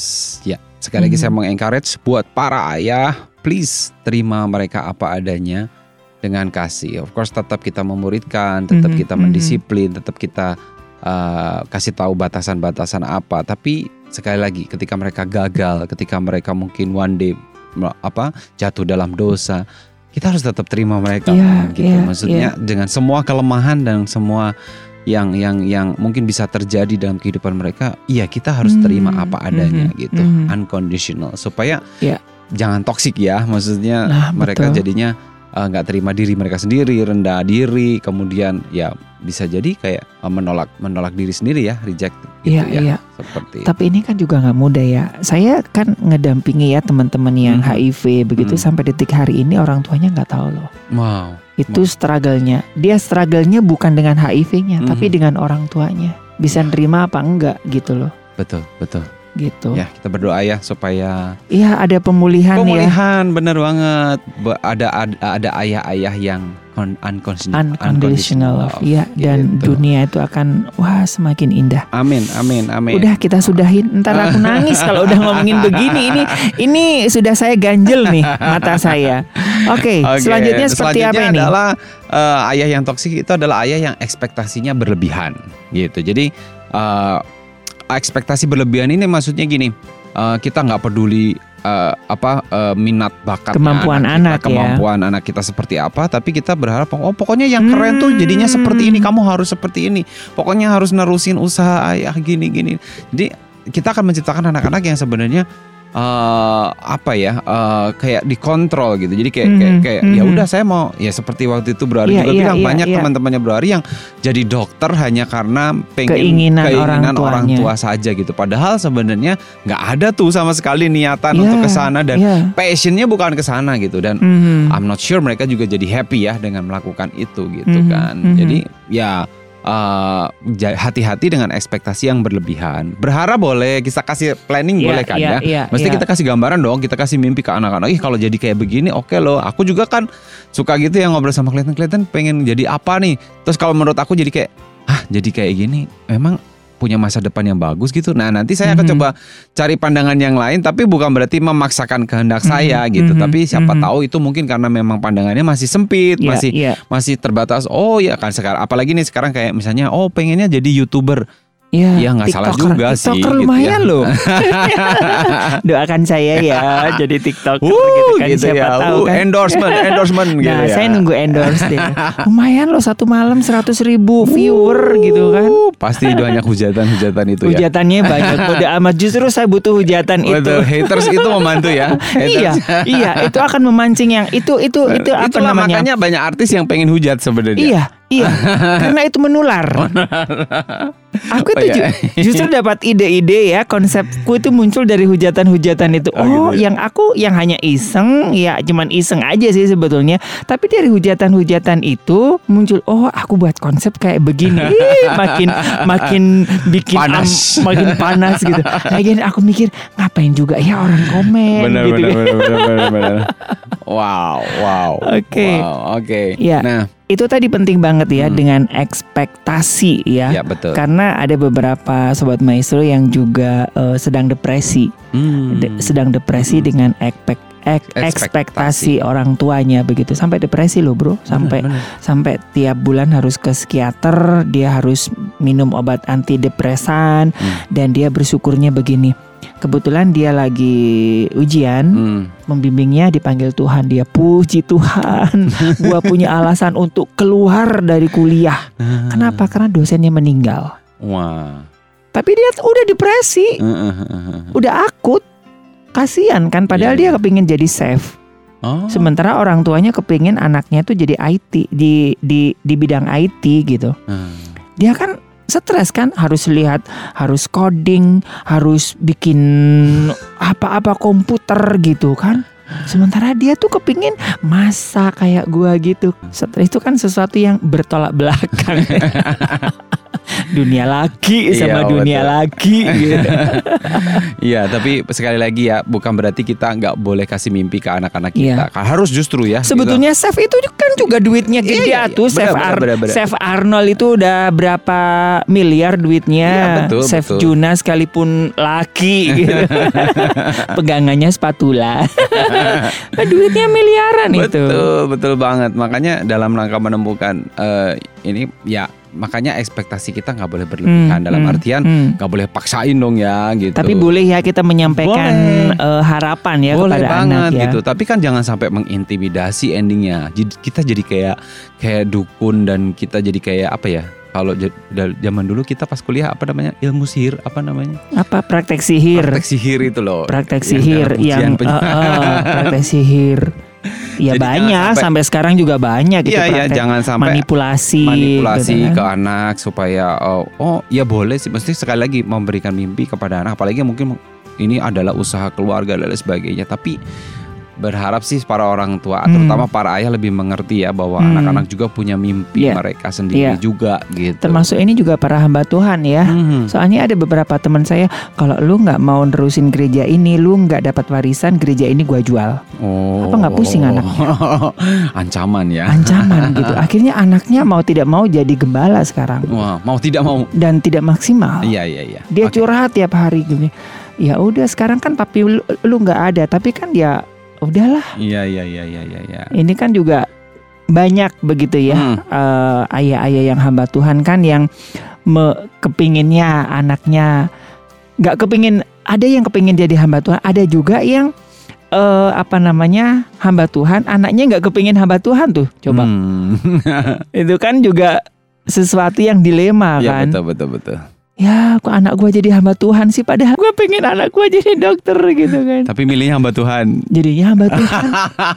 Speaker 3: ya. Sekali lagi
Speaker 2: Hmm.
Speaker 3: saya mengencourage buat para ayah, please terima mereka apa adanya dengan kasih. Of course tetap kita memuridkan, tetap
Speaker 2: Mhm,
Speaker 3: kita
Speaker 2: mhm.
Speaker 3: mendisiplin, tetap kita uh, kasih tahu batasan-batasan apa. Tapi sekali lagi ketika mereka gagal, ketika mereka mungkin one day apa jatuh dalam dosa, kita harus tetap terima mereka
Speaker 2: Iya,
Speaker 3: gitu.
Speaker 2: iya,
Speaker 3: Maksudnya dengan semua kelemahan dan semua yang yang yang mungkin bisa terjadi dalam kehidupan mereka, iya kita harus terima
Speaker 2: Hmm,
Speaker 3: apa adanya
Speaker 2: mhm,
Speaker 3: gitu,
Speaker 2: mhm.
Speaker 3: unconditional supaya
Speaker 2: Iya.
Speaker 3: jangan toksik ya, maksudnya
Speaker 2: Nah,
Speaker 3: mereka
Speaker 2: betul.
Speaker 3: jadinya uh, nggak terima diri mereka sendiri, rendah diri, kemudian ya bisa jadi kayak uh, menolak menolak diri sendiri ya, reject gitu
Speaker 2: Iya,
Speaker 3: ya,
Speaker 2: iya.
Speaker 3: seperti
Speaker 2: Tapi ini kan juga nggak mudah ya. Saya kan ngedampingi ya teman-teman yang
Speaker 3: Mhm.
Speaker 2: HIV begitu
Speaker 3: Mhm.
Speaker 2: sampai detik hari ini orang tuanya nggak tahu loh.
Speaker 3: wow,
Speaker 2: Itu struggle-nya. Dia struggle-nya bukan dengan HIV-nya,
Speaker 3: Mhm.
Speaker 2: tapi dengan orang tuanya. Bisa nerima apa enggak gitu loh.
Speaker 3: betul betul.
Speaker 2: Gitu.
Speaker 3: Ya kita berdoa ya supaya
Speaker 2: Iya ada pemulihan, ya.
Speaker 3: pemulihan bener banget. Be- Ada ada, ada ayah-ayah yang con- unconditional,
Speaker 2: Unconditional love. Iya dan
Speaker 3: Gitu.
Speaker 2: dunia itu akan wah semakin indah.
Speaker 3: Amin, amin, amin.
Speaker 2: Udah kita sudahin. Ntar aku nangis kalau udah ngomongin begini. Ini ini sudah saya ganjel nih mata saya. Oke,
Speaker 3: Oke,
Speaker 2: selanjutnya seperti
Speaker 3: selanjutnya
Speaker 2: apa ini?
Speaker 3: adalah eh, ayah yang toksik itu adalah ayah yang ekspektasinya berlebihan gitu. Jadi eh, ekspektasi berlebihan ini maksudnya gini, eh, kita nggak peduli eh, apa eh, minat bakat
Speaker 2: Kemampuan anak ya.
Speaker 3: kemampuan anak kita seperti apa, tapi kita berharap oh pokoknya yang keren tuh jadinya seperti ini,
Speaker 2: Hmm.
Speaker 3: kamu harus seperti ini, pokoknya harus nerusin usaha ayah gini gini. Jadi kita akan menciptakan anak-anak yang sebenarnya eh apa ya eh, kayak dikontrol gitu jadi kayak kayak,
Speaker 2: Mhm,
Speaker 3: kayak ya
Speaker 2: mhm.
Speaker 3: udah saya mau ya seperti waktu itu Bro Ari
Speaker 2: Iya,
Speaker 3: juga
Speaker 2: iya,
Speaker 3: bilang
Speaker 2: iya,
Speaker 3: banyak
Speaker 2: iya.
Speaker 3: teman-temannya Bro Ari yang jadi dokter hanya karena pengen
Speaker 2: Keinginan orang
Speaker 3: orang,
Speaker 2: tuanya.
Speaker 3: tua saja gitu padahal sebenarnya nggak ada tuh sama sekali niatan untuk
Speaker 2: Iya,
Speaker 3: ke sana dan
Speaker 2: Iya.
Speaker 3: passionnya bukan ke sana gitu dan
Speaker 2: Mhm.
Speaker 3: I'm not sure mereka juga jadi happy ya dengan melakukan itu gitu
Speaker 2: Mhm,
Speaker 3: kan.
Speaker 2: mhm.
Speaker 3: Jadi ya ja- hati-hati dengan ekspektasi yang berlebihan. Berharap boleh, kita kasih planning
Speaker 2: Iya,
Speaker 3: boleh kan
Speaker 2: iya,
Speaker 3: ya.
Speaker 2: iya,
Speaker 3: Mesti
Speaker 2: iya.
Speaker 3: kita kasih gambaran dong, kita kasih mimpi ke anak-anak. Ih kalau jadi kayak begini oke loh. Aku juga kan suka gitu yang ngobrol sama klien-klien pengen jadi apa nih. Terus kalau menurut aku jadi kayak, ah jadi kayak gini, memang punya masa depan yang bagus gitu. Nah nanti saya akan
Speaker 2: Mhm.
Speaker 3: coba cari pandangan yang lain, tapi bukan berarti memaksakan kehendak
Speaker 2: Mhm,
Speaker 3: saya gitu.
Speaker 2: mhm,
Speaker 3: Tapi siapa
Speaker 2: mhm.
Speaker 3: tahu itu mungkin karena memang pandangannya masih sempit,
Speaker 2: Iya,
Speaker 3: masih
Speaker 2: iya.
Speaker 3: masih terbatas. Oh ya kan sekarang, apalagi nih sekarang kayak misalnya, oh pengennya jadi youtuber.
Speaker 2: Iya,
Speaker 3: Ya, nggak salah
Speaker 2: TikToker.
Speaker 3: juga sih,
Speaker 2: TikToker
Speaker 3: gitu
Speaker 2: lumayan
Speaker 3: ya.
Speaker 2: loh. Doakan saya ya jadi TikToker
Speaker 3: Uh,
Speaker 2: gitu kan
Speaker 3: gitu
Speaker 2: siapa
Speaker 3: ya.
Speaker 2: tahu
Speaker 3: Uh,
Speaker 2: kan.
Speaker 3: endorsement, endorsement gitu
Speaker 2: Nah,
Speaker 3: ya.
Speaker 2: saya nunggu endorse deh. Lumayan loh satu malam 100 ribu viewer gitu kan.
Speaker 3: Uh, Pasti banyak hujatan-hujatan itu ya.
Speaker 2: Hujatannya banyak. Bodo amat justru saya butuh hujatan itu.
Speaker 3: Betul, haters itu membantu ya.
Speaker 2: iya,
Speaker 3: Haters.
Speaker 2: iya, itu akan memancing yang itu itu itu apa
Speaker 3: Itulah
Speaker 2: namanya?
Speaker 3: makanya banyak artis yang pengen hujat sebenarnya.
Speaker 2: Iya, iya. Karena itu menular. Aku
Speaker 3: Oh,
Speaker 2: itu
Speaker 3: iya.
Speaker 2: ju- justru dapat ide-ide ya konsepku itu muncul dari hujatan-hujatan itu.
Speaker 3: Oh,
Speaker 2: Oh,
Speaker 3: gitu ya.
Speaker 2: yang aku yang hanya iseng ya cuman iseng aja sih sebetulnya. Tapi dari hujatan-hujatan itu muncul oh aku buat konsep kayak begini. Makin makin bikin am-
Speaker 3: Panas.
Speaker 2: makin panas gitu. Lagian aku mikir ngapain juga ya orang komen
Speaker 3: Benar,
Speaker 2: gitu.
Speaker 3: benar,
Speaker 2: kan.
Speaker 3: benar, benar, benar. Wow, wow.
Speaker 2: Oke.
Speaker 3: Wow, oke.
Speaker 2: Iya.
Speaker 3: Nah,
Speaker 2: Itu tadi penting banget ya
Speaker 3: Hmm.
Speaker 2: dengan ekspektasi ya.
Speaker 3: ya betul.
Speaker 2: Karena ada beberapa sobat maestro yang juga eh, sedang depresi,
Speaker 3: Hmm.
Speaker 2: De- sedang depresi dengan ekpek, ek-
Speaker 3: Ekspektasi.
Speaker 2: ekspektasi orang tuanya begitu sampai depresi loh bro, sampai
Speaker 3: Benar, benar.
Speaker 2: sampai tiap bulan harus ke psikiater, dia harus minum obat antidepresan
Speaker 3: Hmm.
Speaker 2: dan dia bersyukurnya begini. Kebetulan dia lagi ujian,
Speaker 3: Hmm.
Speaker 2: membimbingnya dipanggil Tuhan, dia puji Tuhan, gua punya alasan untuk keluar dari kuliah. Kenapa? Karena dosennya meninggal.
Speaker 3: Wah.
Speaker 2: Tapi dia udah depresi, udah akut. Kasian kan padahal
Speaker 3: Iya,
Speaker 2: dia kepingin jadi safe.
Speaker 3: Oh.
Speaker 2: Sementara orang tuanya kepingin anaknya tuh jadi IT di di di bidang IT gitu.
Speaker 3: Hmm.
Speaker 2: Dia kan stres kan harus lihat harus coding, harus bikin apa-apa komputer gitu kan. Sementara dia tuh kepingin masa kayak gua gitu. Stres itu kan sesuatu yang bertolak belakang. dunia laki
Speaker 3: Iya,
Speaker 2: sama dunia
Speaker 3: betul.
Speaker 2: laki gitu.
Speaker 3: Iya, tapi sekali lagi ya, bukan berarti kita nggak boleh kasih mimpi ke anak-anak
Speaker 2: Iya.
Speaker 3: kita. Harus justru ya. gitu.
Speaker 2: Sebetulnya Chef itu kan juga duitnya gede
Speaker 3: Iya, iya, iya.
Speaker 2: Chef, Ar-. Chef Arnold itu udah berapa miliar duitnya.
Speaker 3: Iya, betul,
Speaker 2: Chef
Speaker 3: betul.
Speaker 2: Juna sekalipun laki gitu. Pegangannya spatula. duitnya miliaran itu.
Speaker 3: Betul, betul banget. Makanya dalam rangka menemukan eh, ini ya makanya ekspektasi kita nggak boleh berlebihan
Speaker 2: Hmm,
Speaker 3: dalam
Speaker 2: hmm,
Speaker 3: artian
Speaker 2: hmm.
Speaker 3: nggak boleh paksain dong ya gitu.
Speaker 2: Tapi boleh ya kita menyampaikan
Speaker 3: Boleh.
Speaker 2: eh, harapan ya
Speaker 3: boleh
Speaker 2: kepada
Speaker 3: banget
Speaker 2: anak ya.
Speaker 3: gitu. Tapi kan jangan sampai mengintimidasi endingnya. Jadi kita jadi kayak kayak dukun dan kita jadi kayak apa ya? Kalau zaman dulu kita pas kuliah apa namanya ilmu sihir apa namanya
Speaker 2: Apa praktek sihir?
Speaker 3: praktek sihir itu loh
Speaker 2: Praktek
Speaker 3: Yang
Speaker 2: sihir yang
Speaker 3: pen-
Speaker 2: eh, eh, praktek sihir. Ya
Speaker 3: Jadi jangan
Speaker 2: banyak
Speaker 3: sampai-
Speaker 2: sampai, sekarang juga banyak gitu
Speaker 3: Iya iya jangan sampai
Speaker 2: manipulasi
Speaker 3: manipulasi
Speaker 2: gitu
Speaker 3: ke
Speaker 2: kan.
Speaker 3: anak supaya oh, oh ya boleh sih. Mesti sekali lagi memberikan mimpi kepada anak. Apalagi mungkin ini adalah usaha keluarga dan lain sebagainya. Tapi berharap sih para orang tua
Speaker 2: Hmm.
Speaker 3: terutama para ayah lebih mengerti ya bahwa
Speaker 2: Hmm.
Speaker 3: anak-anak juga punya mimpi
Speaker 2: Iya.
Speaker 3: mereka sendiri
Speaker 2: Iya.
Speaker 3: juga gitu
Speaker 2: Termasuk ini juga para hamba Tuhan ya.
Speaker 3: Mhm.
Speaker 2: Soalnya ada beberapa teman saya kalau lu nggak mau nerusin gereja ini, lu nggak dapat warisan gereja ini gua jual.
Speaker 3: Oh.
Speaker 2: Apa nggak pusing anaknya?
Speaker 3: Ancaman ya.
Speaker 2: Ancaman gitu. Akhirnya anaknya mau tidak mau jadi gembala sekarang
Speaker 3: Wah, mau tidak mau.
Speaker 2: dan tidak maksimal.
Speaker 3: Iya iya iya.
Speaker 2: Dia
Speaker 3: Oke.
Speaker 2: curhat tiap hari gini. Ya udah sekarang kan papi lu nggak ada, tapi kan ya udahlah.
Speaker 3: Iya iya iya iya iya. iya.
Speaker 2: Ini kan juga banyak begitu ya
Speaker 3: Hmm.
Speaker 2: eh, ayah-ayah yang hamba Tuhan kan yang me- kepinginnya anaknya nggak kepingin ada yang kepingin jadi hamba Tuhan ada juga yang eh, apa namanya hamba Tuhan anaknya nggak kepingin hamba Tuhan tuh coba
Speaker 3: Hmm.
Speaker 2: itu kan juga sesuatu yang dilema
Speaker 3: Iya
Speaker 2: kan
Speaker 3: betul betul betul.
Speaker 2: Ya kok anak gua jadi hamba Tuhan sih padahal gua pengen anak gua jadi dokter gitu kan
Speaker 3: Tapi milihnya hamba Tuhan.
Speaker 2: jadinya hamba Tuhan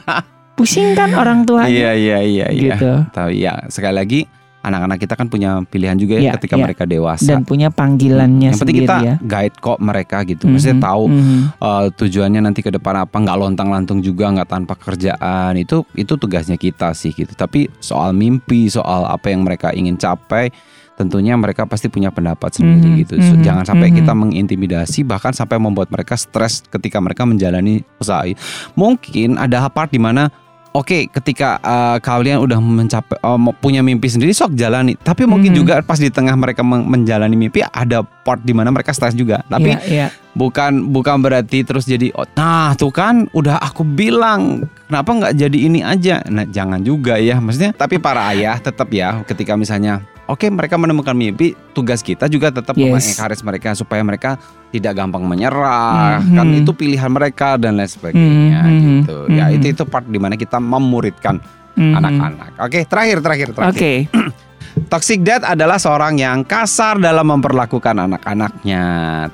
Speaker 2: pusing kan orang tuanya
Speaker 3: Iya iya iya iya.
Speaker 2: gitu
Speaker 3: Tapi ya sekali lagi anak-anak kita kan punya pilihan juga ya
Speaker 2: Iya,
Speaker 3: ketika
Speaker 2: iya.
Speaker 3: mereka dewasa.
Speaker 2: dan punya panggilannya
Speaker 3: yang penting kita
Speaker 2: ya
Speaker 3: guide kok mereka gitu. Maksudnya
Speaker 2: Mhm,
Speaker 3: tahu
Speaker 2: mhm.
Speaker 3: uh, tujuannya nanti ke depan apa nggak lontang lantung juga nggak tanpa kerjaan itu itu tugasnya kita sih gitu tapi soal mimpi soal apa yang mereka ingin capai tentunya mereka pasti punya pendapat sendiri
Speaker 2: Mhm,
Speaker 3: gitu So,
Speaker 2: mhm,
Speaker 3: jangan sampai
Speaker 2: mhm.
Speaker 3: kita mengintimidasi bahkan sampai membuat mereka stres ketika mereka menjalani usaha mungkin ada part di mana Oke, ketika uh, kalian udah mencapai uh, punya mimpi sendiri, sok jalani. Tapi mungkin
Speaker 2: Mhm.
Speaker 3: juga pas di tengah mereka men- menjalani mimpi, ada part di mana mereka stres juga. Tapi
Speaker 2: Iya, iya.
Speaker 3: bukan bukan berarti terus jadi oh, nah tuh kan udah aku bilang kenapa nggak jadi ini aja nah jangan juga ya maksudnya tapi para ayah tetap ya ketika misalnya oke mereka menemukan mimpi tugas kita juga tetap
Speaker 2: Yes.
Speaker 3: mengencourage mereka supaya mereka tidak gampang menyerah
Speaker 2: Mhm.
Speaker 3: kan itu pilihan mereka dan lain sebagainya
Speaker 2: Mhm,
Speaker 3: gitu ya
Speaker 2: mhm.
Speaker 3: itu itu part di mana kita memuridkan
Speaker 2: Mhm.
Speaker 3: anak-anak oke terakhir terakhir terakhir
Speaker 2: Oke,
Speaker 3: Toxic dad adalah seorang yang kasar dalam memperlakukan anak-anaknya.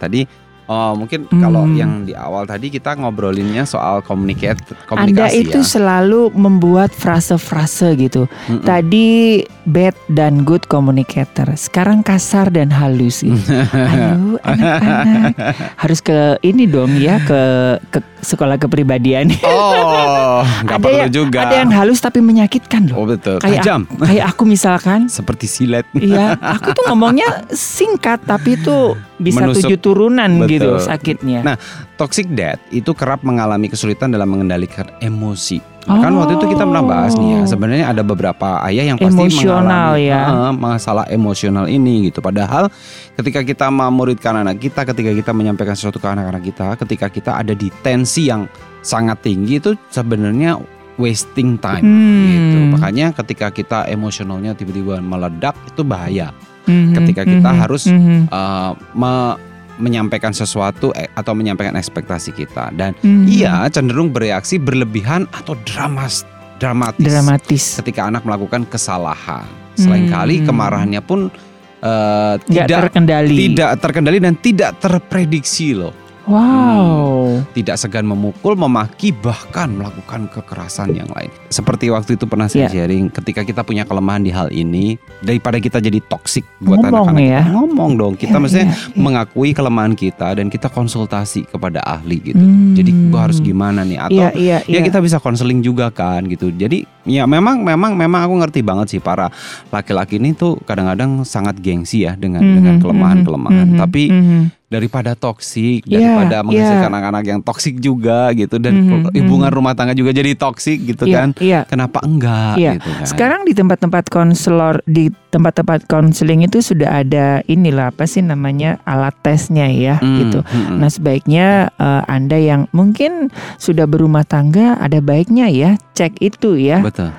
Speaker 3: Tadi oh, mungkin kalau
Speaker 2: Hmm.
Speaker 3: yang di awal tadi kita ngobrolinnya soal komunikat
Speaker 2: Anda
Speaker 3: komunikasi
Speaker 2: itu
Speaker 3: ya.
Speaker 2: selalu membuat frase-frase gitu.
Speaker 3: Mm-mm.
Speaker 2: Tadi bad dan good communicator, sekarang kasar dan halus. Gitu. Aduh, anak-anak harus ke ini dong ya ke ke sekolah kepribadian.
Speaker 3: Oh, nggak
Speaker 2: ada
Speaker 3: perlu
Speaker 2: yang
Speaker 3: juga.
Speaker 2: ada yang halus tapi menyakitkan
Speaker 3: Oh
Speaker 2: loh.
Speaker 3: betul.
Speaker 2: Kayak
Speaker 3: Tajam.
Speaker 2: Kayak aku misalkan,
Speaker 3: Seperti silet.
Speaker 2: Iya, aku tuh ngomongnya singkat tapi itu bisa
Speaker 3: Menusuk.
Speaker 2: tujuh turunan gitu sakitnya.
Speaker 3: Nah, Toxic dad itu kerap mengalami kesulitan dalam mengendalikan emosi. Kan waktu itu kita pernah bahas nih ya,
Speaker 2: Oh.
Speaker 3: sebenarnya ada beberapa ayah yang pasti
Speaker 2: Emosional
Speaker 3: mengalami
Speaker 2: ya.
Speaker 3: masalah emosional ini gitu. Padahal ketika kita memuridkan anak kita, ketika kita menyampaikan sesuatu ke anak-anak kita, ketika kita ada di tensi yang sangat tinggi itu sebenarnya wasting time
Speaker 2: Hmm.
Speaker 3: gitu. Makanya ketika kita emosionalnya tiba-tiba meledak itu bahaya.
Speaker 2: Mhm,
Speaker 3: ketika kita
Speaker 2: mhm,
Speaker 3: harus Eh, me- menyampaikan sesuatu eh, atau menyampaikan ekspektasi kita dan
Speaker 2: mhm.
Speaker 3: Iya, cenderung bereaksi berlebihan atau dramas dramatis,
Speaker 2: dramatis.
Speaker 3: ketika anak melakukan kesalahan. Selain
Speaker 2: Hmm.
Speaker 3: kali kemarahannya pun
Speaker 2: Nggak
Speaker 3: tidak
Speaker 2: terkendali.
Speaker 3: tidak terkendali dan tidak terprediksi loh.
Speaker 2: Wow.
Speaker 3: Tidak segan memukul, memaki, bahkan melakukan kekerasan yang lain. Seperti waktu itu pernah saya
Speaker 2: Ya.
Speaker 3: sharing, ketika kita punya kelemahan di hal ini, daripada kita jadi toksik buat anak-anak,
Speaker 2: ya.
Speaker 3: kita, ngomong dong. Kita
Speaker 2: Ya,
Speaker 3: mestinya
Speaker 2: ya, ya.
Speaker 3: mengakui kelemahan kita dan kita konsultasi kepada ahli gitu.
Speaker 2: Hmm.
Speaker 3: Jadi gua harus gimana nih? Atau
Speaker 2: Iya, iya,
Speaker 3: ya
Speaker 2: iya.
Speaker 3: kita bisa konseling juga kan gitu. Jadi ya memang memang memang aku ngerti banget sih para laki-laki ini tuh kadang-kadang sangat gengsi ya dengan
Speaker 2: Mhm,
Speaker 3: dengan kelemahan-kelemahan.
Speaker 2: mhm,
Speaker 3: Tapi
Speaker 2: mhm.
Speaker 3: Daripada toksik,
Speaker 2: Iya,
Speaker 3: daripada
Speaker 2: iya.
Speaker 3: menghasilkan anak-anak yang toksik juga gitu dan
Speaker 2: Mhm,
Speaker 3: hubungan
Speaker 2: mhm.
Speaker 3: rumah tangga juga jadi toksik gitu
Speaker 2: Iya,
Speaker 3: kan.
Speaker 2: Iya.
Speaker 3: Kenapa enggak
Speaker 2: Iya.
Speaker 3: gitu kan.
Speaker 2: Sekarang di tempat-tempat konselor di tempat-tempat konseling itu sudah ada inilah apa sih namanya alat tesnya ya
Speaker 3: Hmm,
Speaker 2: gitu.
Speaker 3: hmm,
Speaker 2: Nah sebaiknya eh, anda yang mungkin sudah berumah tangga ada baiknya ya cek itu ya
Speaker 3: betul.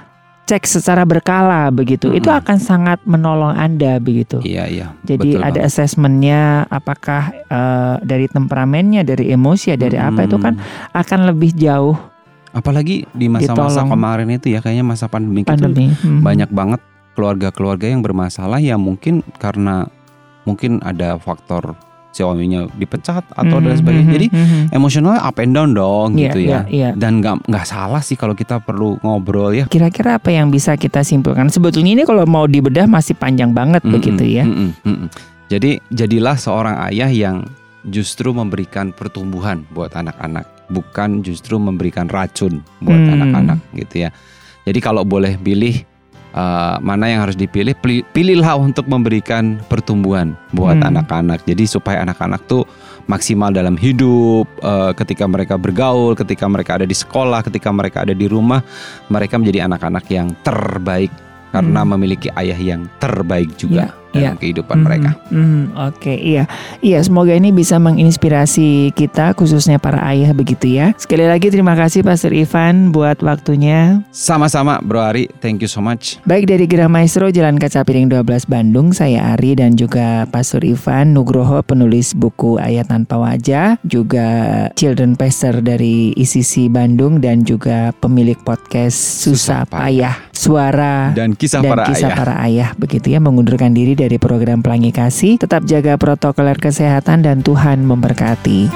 Speaker 2: Cek secara berkala begitu itu
Speaker 3: Mm-mm.
Speaker 2: akan sangat menolong anda begitu.
Speaker 3: Iya iya.
Speaker 2: Jadi
Speaker 3: betul
Speaker 2: ada
Speaker 3: banget.
Speaker 2: asesmennya apakah eh, dari temperamennya dari emosi ya dari apa itu kan
Speaker 3: Hmm.
Speaker 2: akan lebih jauh
Speaker 3: apalagi di masa-masa kemarin itu ya kayaknya masa pandemi itu
Speaker 2: pandemi. Hmm.
Speaker 3: banyak banget keluarga-keluarga yang bermasalah yang mungkin karena mungkin ada faktor suaminya dipecat atau dan
Speaker 2: Mhm,
Speaker 3: sebagainya.
Speaker 2: mhm,
Speaker 3: Jadi
Speaker 2: mhm.
Speaker 3: emosionalnya up and down dong
Speaker 2: Iya,
Speaker 3: gitu ya.
Speaker 2: iya.
Speaker 3: Dan nggak nggak salah sih kalau kita perlu ngobrol ya.
Speaker 2: Kira-kira apa yang bisa kita simpulkan? Sebetulnya ini kalau mau dibedah masih panjang banget
Speaker 3: Mm-mm,
Speaker 2: begitu ya.
Speaker 3: mm-mm, mm-mm. Jadi jadilah seorang ayah yang justru memberikan pertumbuhan buat anak-anak, bukan justru memberikan racun buat
Speaker 2: Hmm.
Speaker 3: anak-anak gitu ya. Jadi kalau boleh pilih uh, mana yang harus dipilih, pili- pilihlah untuk memberikan pertumbuhan buat
Speaker 2: Hmm.
Speaker 3: anak-anak. Jadi supaya anak-anak tuh maksimal dalam hidup, uh, ketika mereka bergaul, ketika mereka ada di sekolah, ketika mereka ada di rumah, mereka menjadi anak-anak yang terbaik karena
Speaker 2: Hmm.
Speaker 3: memiliki ayah yang terbaik juga
Speaker 2: Iya,
Speaker 3: dalam kehidupan
Speaker 2: Mhm,
Speaker 3: mereka.
Speaker 2: mhm, Oke, iya, iya. Semoga ini bisa menginspirasi kita, khususnya para ayah begitu ya. Sekali lagi terima kasih Pastor Ivan buat waktunya.
Speaker 3: Sama-sama Bro Ari, thank you so much.
Speaker 2: Baik dari Gerah Maestro Jalan Kaca Piring 12 Bandung, saya Ari dan juga Pastor Ivan Nugroho penulis buku Ayat Tanpa Wajah, juga Children Pastor dari ICC Bandung dan juga pemilik podcast Susah. Payah, Suara
Speaker 3: Dan kisah
Speaker 2: dan
Speaker 3: para
Speaker 2: kisah
Speaker 3: ayah.
Speaker 2: para ayah begitu ya mengundurkan diri dari program Pelangi Kasih. Tetap jaga protokoler kesehatan dan Tuhan memberkati.